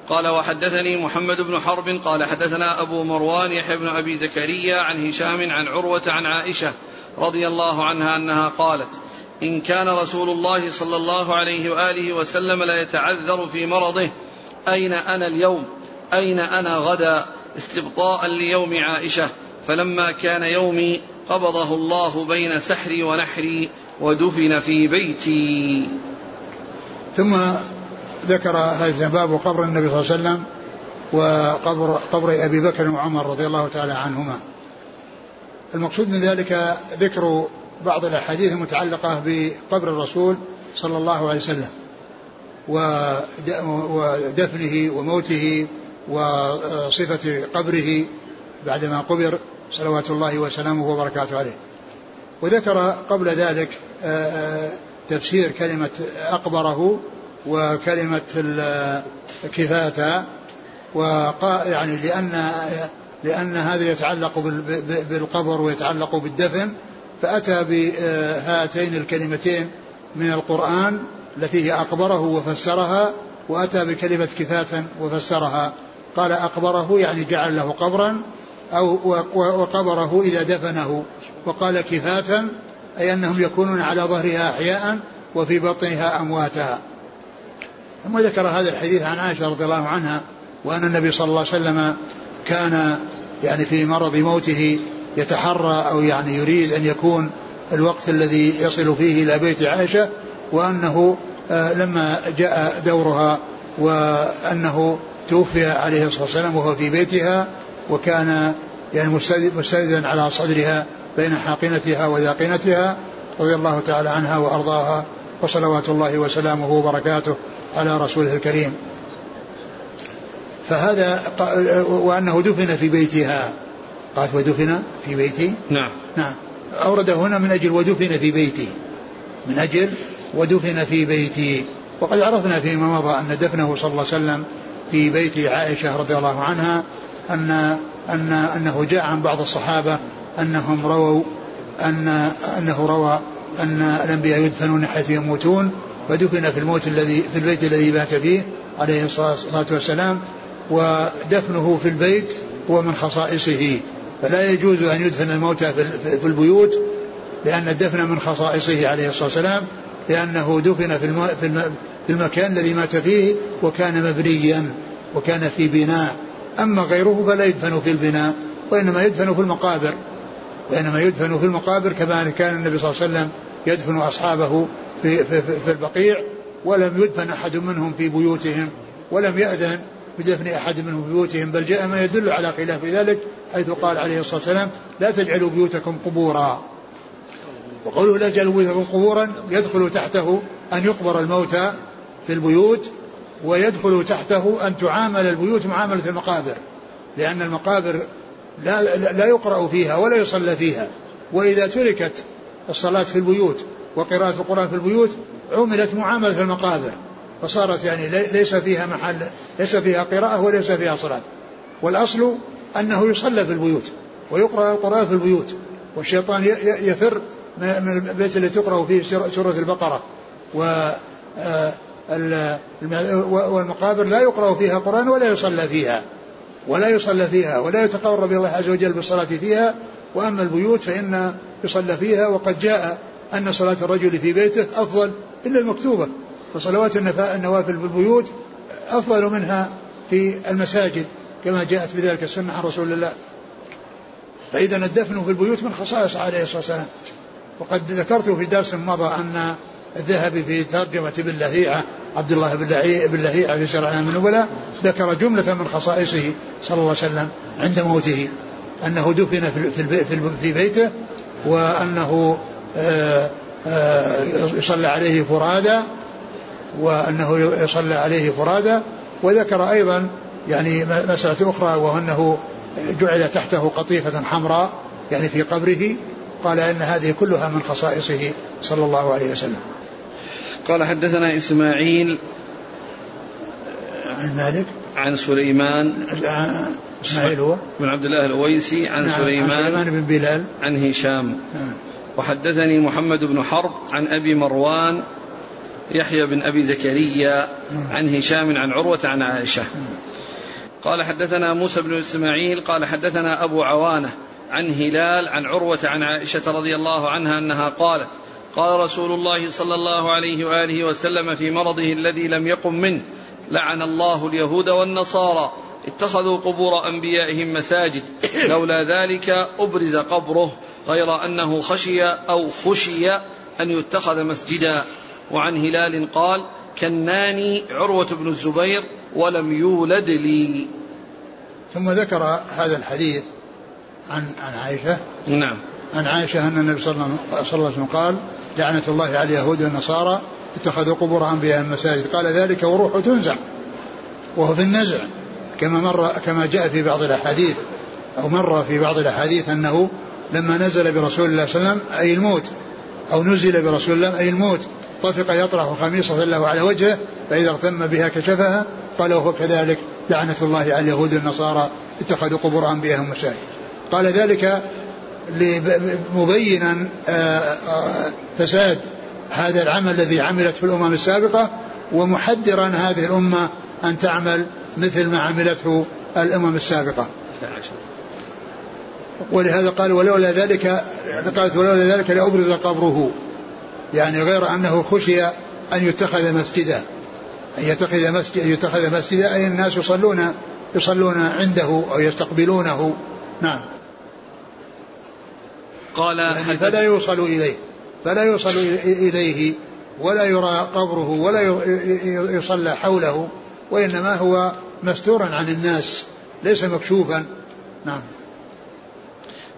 قال وحدثني محمد بن حرب قال حدثنا أبو مروان يحيى بن أبي زكريا عن هشام عن عروة عن عائشة رضي الله عنها أنها قالت إن كان رسول الله صلى الله عليه وآله وسلم لا يتعذر في مرضه أين أنا اليوم؟ أين أنا غدا؟ استبطاء ليوم عائشة فلما كان يومي قبضه الله بين سحري ونحري ودفن في بيتي. ثم ذكر هذا باب قبر النبي صلى الله عليه وسلم وقبر قبر أبي بكر وعمر رضي الله تعالى عنهما. المقصود من ذلك ذكر بعض الأحاديث المتعلقة بقبر الرسول صلى الله عليه وسلم ودفنه وموته وصفة قبره بعدما قبر صلوات الله وسلامه وبركاته عليه. وذكر قبل ذلك آه، آه، تفسير كلمة أقبره وكلمة كفاتا وقال يعني لأن لأن هذا يتعلق بالقبر ويتعلق بالدفن فأتى بهاتين الكلمتين من القرآن التي هي أقبره وفسرها وأتى بكلمة كفاتا وفسرها. قال أقبره يعني جعل له قبرا أو وقبره إذا دفنه. وقال كفاتا أي أنهم يكونون على ظهرها أحياء وفي بطنها أمواتا ثم ذكر هذا الحديث عن عائشة رضي الله عنها وأن النبي صلى الله عليه وسلم كان يعني في مرض موته يتحرى أو يعني يريد أن يكون الوقت الذي يصل فيه إلى بيت عائشة وأنه آه، لما جاء دورها وأنه توفي عليه الصلاة والسلام وهو في بيتها وكان يعني مستندا على صدرها بين حاقنتها وذاقنتها رضي الله تعالى عنها وأرضاها وصلوات الله وسلامه وبركاته. على رسوله الكريم. فهذا وأنه دفن في بيتها. قالت ودفن في بيتي؟ نعم. نعم. أورد هنا من أجل ودفن في بيتي. من أجل ودفن في بيتي. وقد عرفنا فيما مضى أن دفنه صلى الله عليه وسلم في بيت عائشة رضي الله عنها أن أن أنه جاء عن بعض الصحابة أنهم رووا أن أنه روى أن الأنبياء يدفنون حيث يموتون فدفن في الموت الذي في البيت الذي بات فيه عليه الصلاة والسلام ودفنه في البيت هو من خصائصه. فلا يجوز أن يدفن الموتى في البيوت لأن الدفن من خصائصه عليه الصلاة والسلام لأنه دفن في, في المكان الذي مات فيه وكان مبنيا وكان في بناء. أما غيره فلا يدفن في البناء وإنما يدفن في المقابر. وإنما يدفن في المقابر كما كان النبي صلى الله عليه وسلم يدفن أصحابه في, في, في البقيع ولم يدفن أحد منهم في بيوتهم ولم يأذن بدفن أحد منهم في بيوتهم بل جاء ما يدل على خلاف ذلك حيث قال عليه الصلاة والسلام لا تجعلوا بيوتكم قبورا. وقوله لا تجعلوا بيوتكم قبورا يدخل تحته أن يقبر الموتى في البيوت ويدخل تحته أن تعامل البيوت معاملة المقابر لأن المقابر لا, لا يقرأ فيها ولا يصلى فيها وإذا تركت الصلاة في البيوت وقراءة القرآن في البيوت عملت معاملة المقابر فصارت يعني ليس فيها محل ليس فيها قراءة وليس فيها صلاة. والأصل أنه يصلى في البيوت ويقرأ القرآن في البيوت والشيطان يفر من البيت الذي تقرأ فيه سورة البقرة. و آه، والمقابر لا يقرأ فيها قرآن ولا يصلى فيها ولا يصلى فيها ولا يتقرب الله عز وجل بالصلاة فيها. وأما البيوت فإن يصلى فيها وقد جاء أن صلاة الرجل في بيته أفضل إلا المكتوبة فصلوات النوافل في البيوت أفضل منها في المساجد كما جاءت بذلك السنة عن رسول الله. فإذا الدفن في البيوت من خصائص عليه الصلاة والسلام. وقد ذكرت في درس مضى أن الذهبي في ترجمة ابن لهيعة عبد الله بن لهيعة في شرع من النبلاء ذكر جملة من خصائصه صلى الله عليه وسلم عند موته أنه دفن في, بيته وأنه يصلى عليه فرادى وأنه يصلى عليه فرادى وذكر أيضا يعني مسألة أخرى وأنه جعل تحته قطيفة حمراء يعني في قبره قال إن هذه كلها من خصائصه صلى الله عليه وسلم. قال حدثنا إسماعيل عن مالك؟ عن سليمان. إسماعيل هو؟ بن عبد الله الأويسي عن نعم سليمان. عن سليمان بن بلال. عن هشام. نعم. وحدثني محمد بن حرب عن أبي مروان يحيى بن أبي زكريا عن هشام عن عروة عن عائشة. قال حدثنا موسى بن إسماعيل قال حدثنا أبو عوانة عن هلال عن عروة عن عائشة رضي الله عنها أنها قالت قال رسول الله صلى الله عليه وآله وسلم في مرضه الذي لم يقم منه لعن الله اليهود والنصارى اتخذوا قبور أنبيائهم مساجد لولا ذلك أبرز قبره. غير أنه خشي أو خشي أن يتخذ مسجدا. وعن هلال قال كناني عروة بن الزبير ولم يولد لي. ثم ذكر هذا الحديث عن عن عائشة. نعم. عن عائشة أن النبي صلى الله عليه وسلم قال لعنة الله على اليهود والنصارى اتخذوا قبور أنبيائهم مساجد قال ذلك وروح تنزع وهو في النزع كما مر كما جاء في بعض الأحاديث أو مر في بعض الأحاديث أنه لما نزل برسول الله صلى الله عليه وسلم أي الموت أو نزل برسول الله أي الموت طفق يطرح خميصة له على وجهه فإذا اغتم بها كشفها قال وهو كذلك لعنة الله على اليهود والنصارى اتخذوا قبور أنبيائهم مساجد قال ذلك مبينا آه، آه، فساد هذا العمل الذي عملت في الأمم السابقة ومحذرا هذه الأمة أن تعمل مثل ما عملته الأمم السابقة. ولهذا قال ولولا ذلك قالت ولولا ذلك لأبرز قبره. يعني غير أنه خشي أن يتخذ مسجدا. أن يتخذ مسجد يتخذ مسجدا أي الناس يصلون يصلون عنده أو يستقبلونه. نعم. قال يعني فلا يوصل إليه. فلا يوصل إليه ولا يرى قبره ولا يصلى حوله وإنما هو مستورا عن الناس ليس مكشوفا. نعم.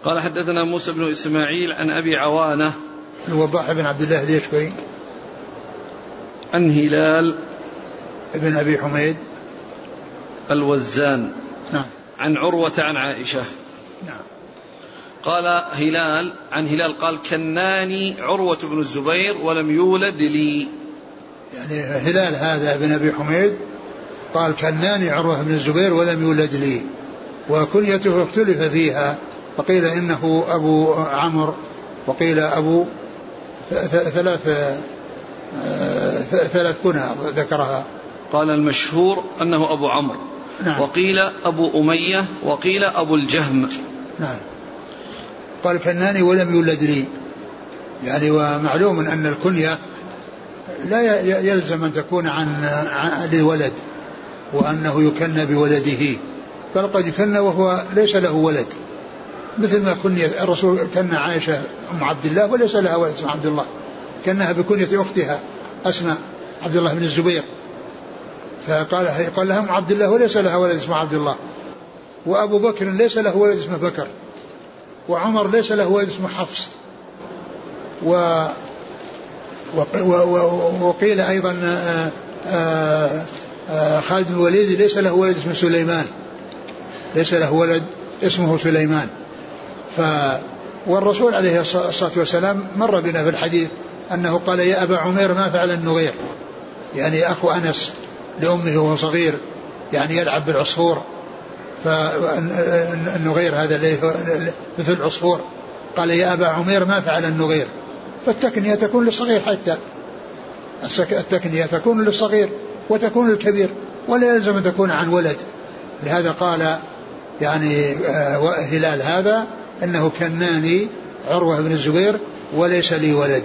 قال حدثنا موسى بن إسماعيل عن أبي عوانة الوضاح بن عبد الله اليشكري عن هلال بن أبي حميد. الوزان. نعم. عن عروة عن عائشة. نعم. قال هلال عن هلال قال كناني عروة بن الزبير ولم يولد لي. يعني هلال هذا بن أبي حميد قال كناني عروة بن الزبير ولم يولد لي. وكنيته اختلف فيها. فقيل إنه أبو عمرو وقيل أبو ثلاث آه، ثلاث كنى ذكرها. قال المشهور أنه أبو عمرو. نعم. وقيل أبو أمية وقيل أبو الجهم. نعم. قال كناني ولم يولد لي. يعني ومعلوم أن الكنية لا يلزم أن تكون عن, عن لولد وأنه يكنى بولده. بل قد يكنى وهو ليس له ولد. مثل ما كنية الرسول كان عائشة أم عبد الله وليس لها ولد اسمه عبد الله كأنها بكنية أختها أسماء عبد الله بن الزبير. فقال قال لها أم عبد الله وليس لها ولد اسمه عبد الله وأبو بكر ليس له ولد اسمه بكر وعمر ليس له ولد اسمه حفص. و وقيل أيضا آه، آه، آه، خالد بن الوليد ليس له ولد اسمه سليمان ليس له ولد اسمه سليمان. ف والرسول عليه الصلاة والسلام مر بنا في الحديث أنه قال يا أبا عمير ما فعل النغير؟ يعني أخو أنس لأمه وهو صغير يعني يلعب بالعصفور. فالنغير هذا مثل العصفور. قال يا أبا عمير ما فعل النغير؟ فالتكنية تكون للصغير حتى. التكنية تكون للصغير وتكون للكبير ولا يلزم أن تكون عن ولد. لهذا قال يعني آه، هلال هذا أنه كناني عروة بن الزبير وليس لي ولد.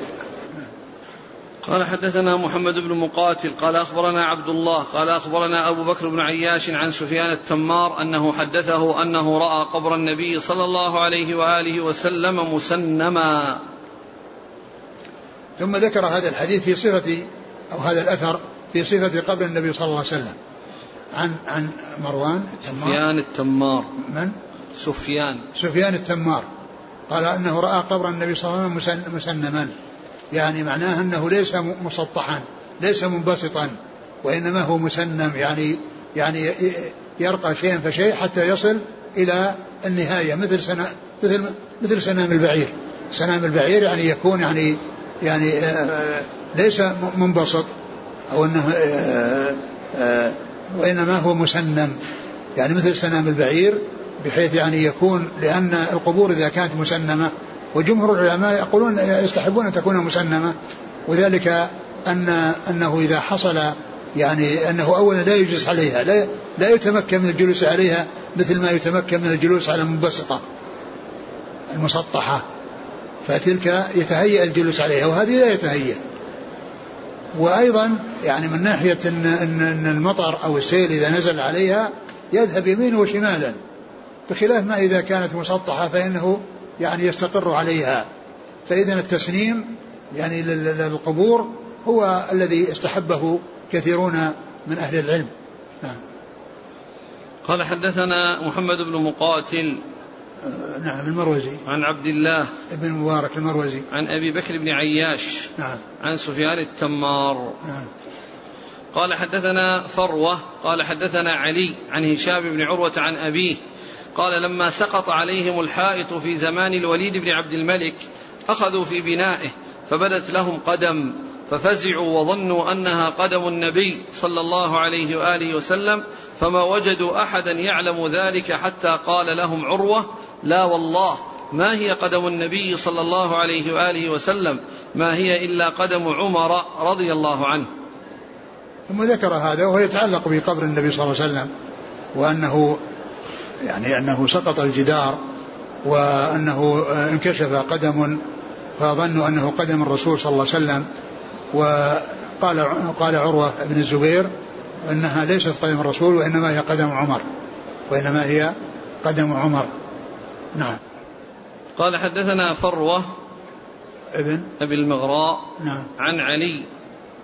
قال حدثنا محمد بن مقاتل قال أخبرنا عبد الله قال أخبرنا أبو بكر بن عياش عن سفيان التمار أنه حدثه أنه رأى قبر النبي صلى الله عليه وآله وسلم مسنما. ثم ذكر هذا الحديث في صفة أو هذا الأثر في صفة قبر النبي صلى الله عليه وسلم. عن عن مروان التمار. سفيان التمار. من؟ سفيان. سفيان التمار. قال أنه رأى قبر النبي صلى الله عليه وسلم مسنما. يعني معناه أنه ليس مسطحا ليس منبسطا وإنما هو مسنم. يعني يعني يرقى شيئا فشيء حتى يصل إلى النهاية. مثل سنا مثل مثل سنام البعير. سنام البعير يعني يكون يعني يعني آه، ليس منبسط أو إنه آه، آه، وإنما هو مسنم. يعني مثل سنام البعير بحيث يعني يكون لأن القبور إذا كانت مسنمة وجمهور العلماء يقولون يستحبون أن تكون مسنمة وذلك أن أنه إذا حصل يعني أنه اولا لا يجلس عليها لا لا يتمكن من الجلوس عليها مثل ما يتمكن من الجلوس على المنبسطه المسطحة. فتلك يتهيأ الجلوس عليها وهذه لا يتهيأ. وأيضا يعني من ناحية إن إن المطر أو السيل إذا نزل عليها يذهب يمينا وشمالا. بخلاف ما إذا كانت مسطحة فإنه يعني يستقر عليها. فإذا التسنيم يعني للقبور هو الذي استحبه كثيرون من أهل العلم. نعم. قال حدثنا محمد بن مقاتل. آه، نعم المروزي. عن عبد الله. بن مبارك المروزي. عن أبي بكر بن عياش. نعم. عن سفيان التمار. نعم. قال حدثنا فروة. قال حدثنا علي عن هشام بن عروة عن أبيه. قال لما سقط عليهم الحائط في زمان الوليد بن عبد الملك أخذوا في بنائه فبدت لهم قدم ففزعوا وظنوا أنها قدم النبي صلى الله عليه وآله وسلم فما وجدوا أحدا يعلم ذلك حتى قال لهم عروة لا والله ما هي قدم النبي صلى الله عليه وآله وسلم ما هي إلا قدم عمر رضي الله عنه. ثم ذكر هذا وهو يتعلق بقبر النبي صلى الله عليه وسلم وأنه يعني أنه سقط الجدار وأنه انكشف قدم فظنوا أنه قدم الرسول صلى الله عليه وسلم. وقال قال عروة بن الزبير أنها ليست قدم الرسول وإنما هي قدم عمر وإنما هي قدم عمر. نعم. قال حدثنا فروة ابن أبي المغراء نعم. عن علي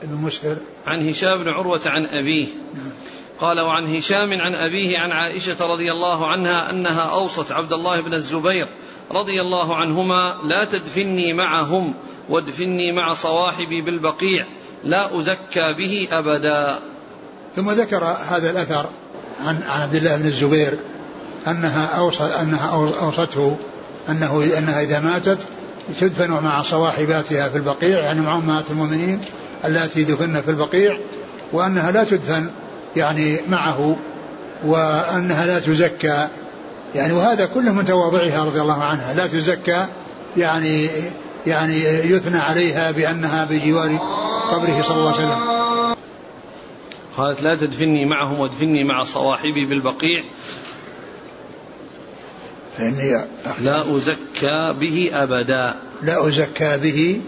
ابن مسهر. عن هشام بن عروة عن أبيه. نعم. قال وعن هشام عن أبيه عن عائشة رضي الله عنها أنها أوصت عبد الله بن الزبير رضي الله عنهما لا تدفني معهم وادفني مع صواحبي بالبقيع لا أزكى به أبدا. ثم ذكر هذا الأثر عن عبد الله بن الزبير أنها أوصت أنها أوصته أنه أنها إذا ماتت تدفن مع صواحباتها في البقيع يعني مع أمهات المؤمنين اللاتي دفن في البقيع وأنها لا تدفن يعني معه وأنها لا تزكى. يعني وهذا كله من تواضعها رضي الله عنها. لا تزكى يعني يعني يثنى عليها بأنها بجوار قبره صلى الله عليه وسلم. قالت لا تدفني معهم وادفني مع صواحبي بالبقيع. فإني لا أزكى به أبدا. لا أزكى به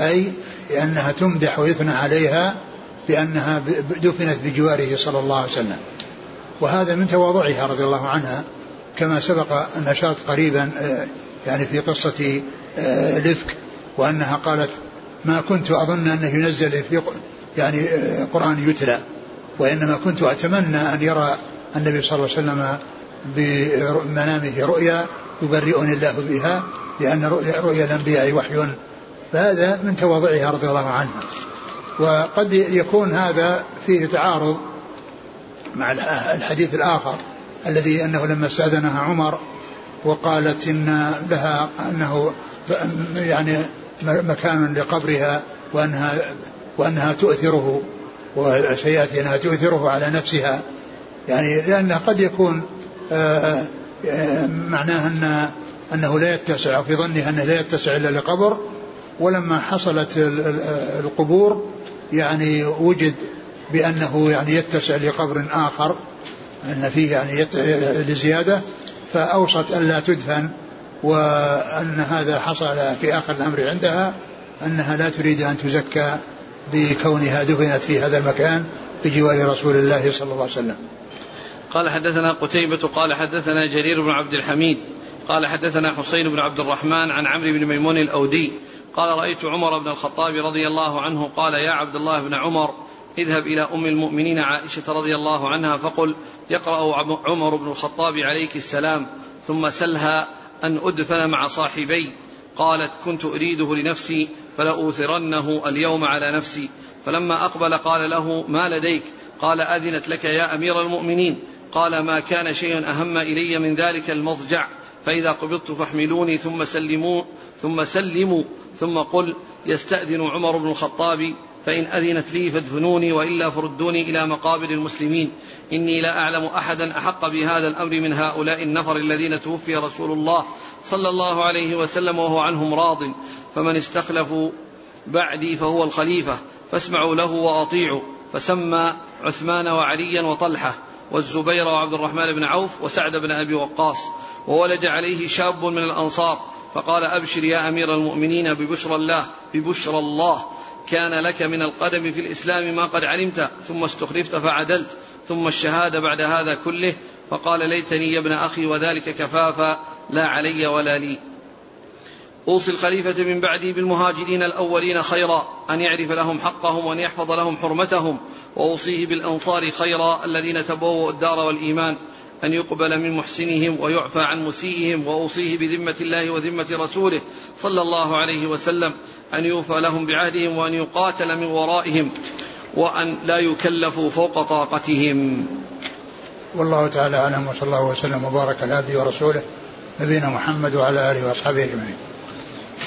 أي لأنها تمدح ويثنى عليها بأنها دفنت بجواره صلى الله عليه وسلم. وهذا من تواضعها رضي الله عنها كما سبق النشاط قريبا آه، يعني في قصة آه، وأنها قالت ما كنت أظن أنه ينزل في يعني آه، قرآن يتلى وإنما كنت أتمنى أن يرى النبي صلى الله عليه وسلم بمنامه رؤيا يبرئني الله بها لأن رؤيا الأنبياء وحي. فهذا من تواضعها رضي الله عنها. وقد يكون هذا فيه تعارض مع الحديث الآخر الذي أنه لما استأذنها عمر وقالت إن لها أنه يعني مكان لقبرها وأنها وأنها تؤثره وسيأتي أنها تؤثره على نفسها. يعني لأنه قد يكون آه، آه، معناه أن أنه لا يتسع في ظنها أنه لا يتسع إلا لقبر ولما حصلت القبور يعني وجد بأنه يعني يتسع لقبر آخر أن فيه يعني لزيادة فأوصت ألا تدفن وأن هذا حصل في آخر الأمر عندها أنها لا تريد أن تزكى بكونها دفنت في هذا المكان بجوار رسول الله صلى الله عليه وسلم. قال حدثنا قتيبة قال حدثنا جرير بن عبد الحميد قال حدثنا حسين بن عبد الرحمن عن عمرو بن ميمون الأودي قال رأيت عمر بن الخطاب رضي الله عنه قال يا عبد الله بن عمر اذهب إلى أم المؤمنين عائشة رضي الله عنها فقل يقرأ عمر بن الخطاب عليك السلام ثم سلها أن أدفن مع صاحبي. قالت كنت أريده لنفسي فلأوثرنه اليوم على نفسي. فلما أقبل قال له ما لديك؟ قال أذنت لك يا أمير المؤمنين. قال ما كان شيء أهم إلي من ذلك المضجع. فإذا قبضت فاحملوني ثم سلموا ثم سلموا ثم قل يستأذن عمر بن الخطاب فإن أذنت لي فادفنوني وإلا فردوني إلى مقابر المسلمين. إني لا أعلم أحدا أحق بهذا الأمر من هؤلاء النفر الذين توفي رسول الله صلى الله عليه وسلم وهو عنهم راض. فمن استخلفوا بعدي فهو الخليفة فاسمعوا له وأطيعوا. فسمى عثمان وعليا وطلحة والزبير وعبد الرحمن بن عوف وسعد بن أبي وقاص وولد عليه شاب من الأنصار فقال أبشر يا أمير المؤمنين ببشرى الله ببشرى الله. كان لك من القدم في الإسلام ما قد علمت ثم استخلفت فعدلت ثم الشهادة بعد هذا كله. فقال ليتني يا ابن أخي وذلك كفافا لا علي ولا لي. أوصي الخليفة من بعدي بالمهاجرين الأولين خيرا أن يعرف لهم حقهم وأن يحفظ لهم حرمتهم وأوصيه بالأنصار خيرا الذين تبوأوا الدار والإيمان أن يقبل من محسنهم ويعفى عن مسيئهم وأوصيه بذمة الله وذمة رسوله صلى الله عليه وسلم أن يوفى لهم بعهدهم وأن يقاتل من ورائهم وأن لا يكلفوا فوق طاقتهم. والله تعالى أعلم وصلى الله وسلم وبارك على عبده ورسوله نبينا محمد وعلى آله وأصحابه أجمعين.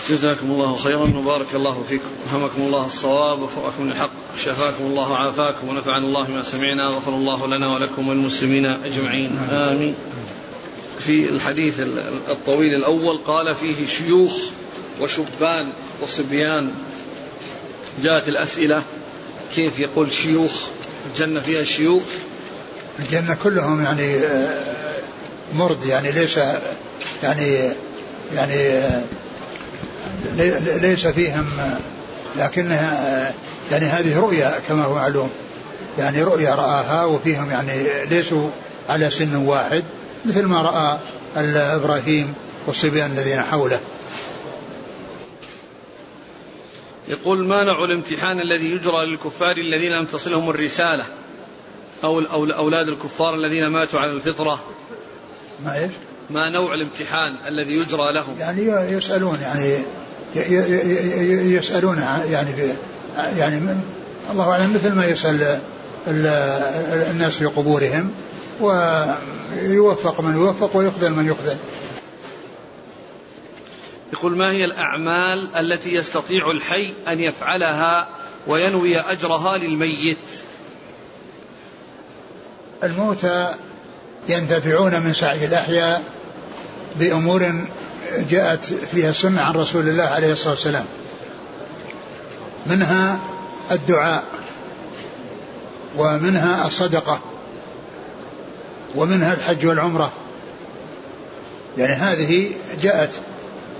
جزاكم الله خيرا وبارك الله فيكم. وفهمكم الله الصواب وفقكم الحق شفاكم الله وعافاكم ونفعنا الله ما سمعنا غفر الله لنا ولكم والمسلمين أجمعين. آمين. في الحديث الطويل الأول قال فيه شيوخ وشبان وصبيان. جاءت الأسئلة كيف يقول شيوخ؟ الجنة فيها شيوخ؟ الجنة كلهم يعني آه، مرد يعني ليس يعني يعني ليس فيهم لكنها يعني هذه رؤيا كما هو معلوم. يعني رؤيا رآها وفيهم يعني ليسوا على سن واحد مثل ما رأى إبراهيم والصبيان الذين حوله. يقول ما نوع الامتحان الذي يجرى للكفار الذين لم تصلهم الرسالة؟ أو أولاد الكفار الذين ماتوا على الفطرة؟ ما إيش؟ ما نوع الامتحان الذي يجرى لهم؟ يعني يسألون يعني يسألون يعني يعني من الله أعلم مثل ما يسأل الناس في قبورهم ويوفق من يوفق ويخذل من يخذل. يقول ما هي الأعمال التي يستطيع الحي أن يفعلها وينوي أجرها للميت؟ الموتى ينتفعون من سعي الأحياء بأمور جاءت فيها السنة عن رسول الله عليه الصلاة والسلام. منها الدعاء ومنها الصدقة ومنها الحج والعمرة. يعني هذه جاءت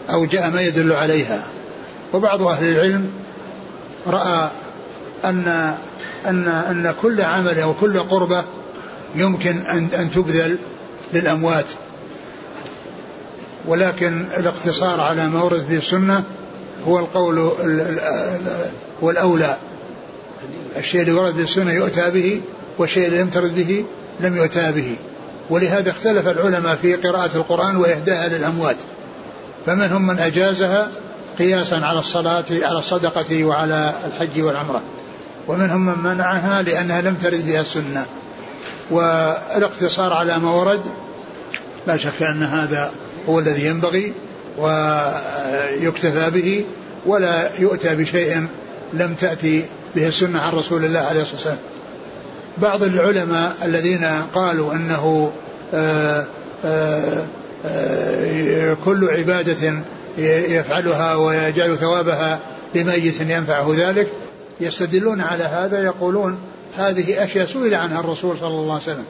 أو جاء ما يدل عليها. وبعض أهل العلم رأى أن أن أن كل عمل أو كل قربة يمكن أن أن تبذل للأموات. ولكن الاقتصار على ما ورد في السنة هو القول والأولى. الشيء اللي ورد في السنة يؤتى به والشيء اللي لم ترد به لم يؤتى به. ولهذا اختلف العلماء في قراءة القرآن وإهداءها للأموات. فمنهم من أجازها قياسا على الصلاة على الصدقة وعلى الحج والعمرة. ومنهم من منعها لأنها لم ترد بها السنة. والإقتصار على ما ورد لا شك أن هذا هو الذي ينبغي ويكتفى به ولا يؤتى بشيء لم تأتي به السنة عن رسول الله عليه الصلاة والسلام. بعض العلماء الذين قالوا أنه آآ آآ آآ كل عبادة يفعلها ويجعل ثوابها لميت ينفعه ذلك يستدلون على هذا يقولون هذه أشياء سئل عنها الرسول صلى الله عليه وسلم.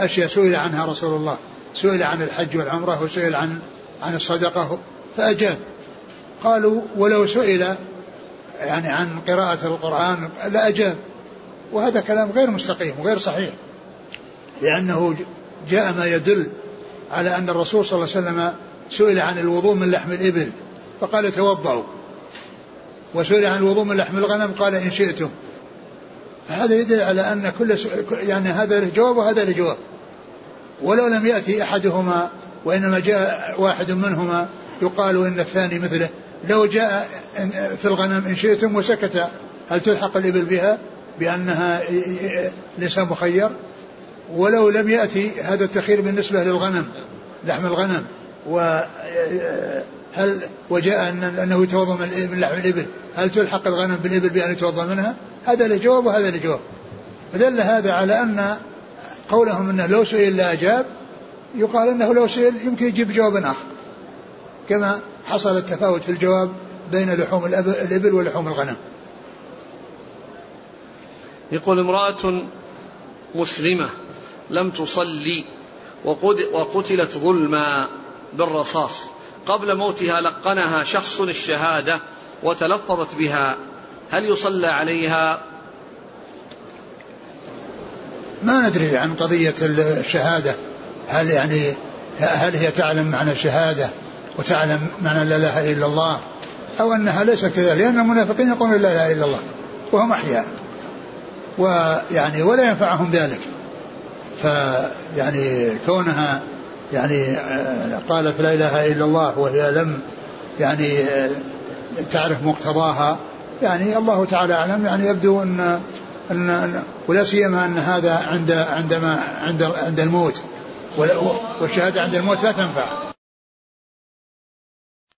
أشياء سئل عنها رسول الله. سئل عن الحج والعمرة وسئل عن عن الصدقة فأجاب. قالوا ولو سئل يعني عن قراءة القرآن لأجاب. وهذا كلام غير مستقيم وغير صحيح لأنه جاء ما يدل على أن الرسول صلى الله عليه وسلم سئل عن الوضوء من لحم الإبل فقال توضأوا. وسئل عن الوضوء من لحم الغنم قال إن شئتم. فهذا يدل على أن كل يعني هذا له جواب وهذا له جواب. ولو لم يأتي أحدهما وإنما جاء واحد منهما يقال إن الثاني مثله لو جاء في الغنم إن شئتم وسكت هل تلحق الإبل بها؟ بأنها ليس مخير. ولو لم يأتي هذا التخير بالنسبة للغنم لحم الغنم وهل وجاء أن أنه يتوضأ من لحم الإبل هل تلحق الغنم بالإبل بأن يتوضأ منها؟ هذا لجواب وهذا لجواب. فدل هذا على أن قولهم أنه لو سئل لا أجاب يقال أنه لو سئل يمكن يجيب جواب آخر. كما حصل التفاوت في الجواب بين لحوم الإبل ولحوم الغنم. يقول امرأة مسلمة لم تصلي وقتلت ظلما بالرصاص. قبل موتها لقنها شخص الشهادة وتلفظت بها. هل يصلى عليها؟ ما ندري عن قضية الشهادة. هل يعني هل هي تعلم معنى الشهادة وتعلم معنى لا إله إلا الله أو أنها ليست كذلك؟ لأن المنافقين يقولون لا إله إلا الله وهم أحياء. ويعني ولا ينفعهم ذلك. فيعني كونها يعني آه، قالت لا إله إلا الله وهي لم يعني آه، تعرف مقتضاها يعني الله تعالى أعلم. يعني يبدو أن ان ولا سيما أن هذا عند عندما عند عند الموت. والشهادة عند الموت لا تنفع.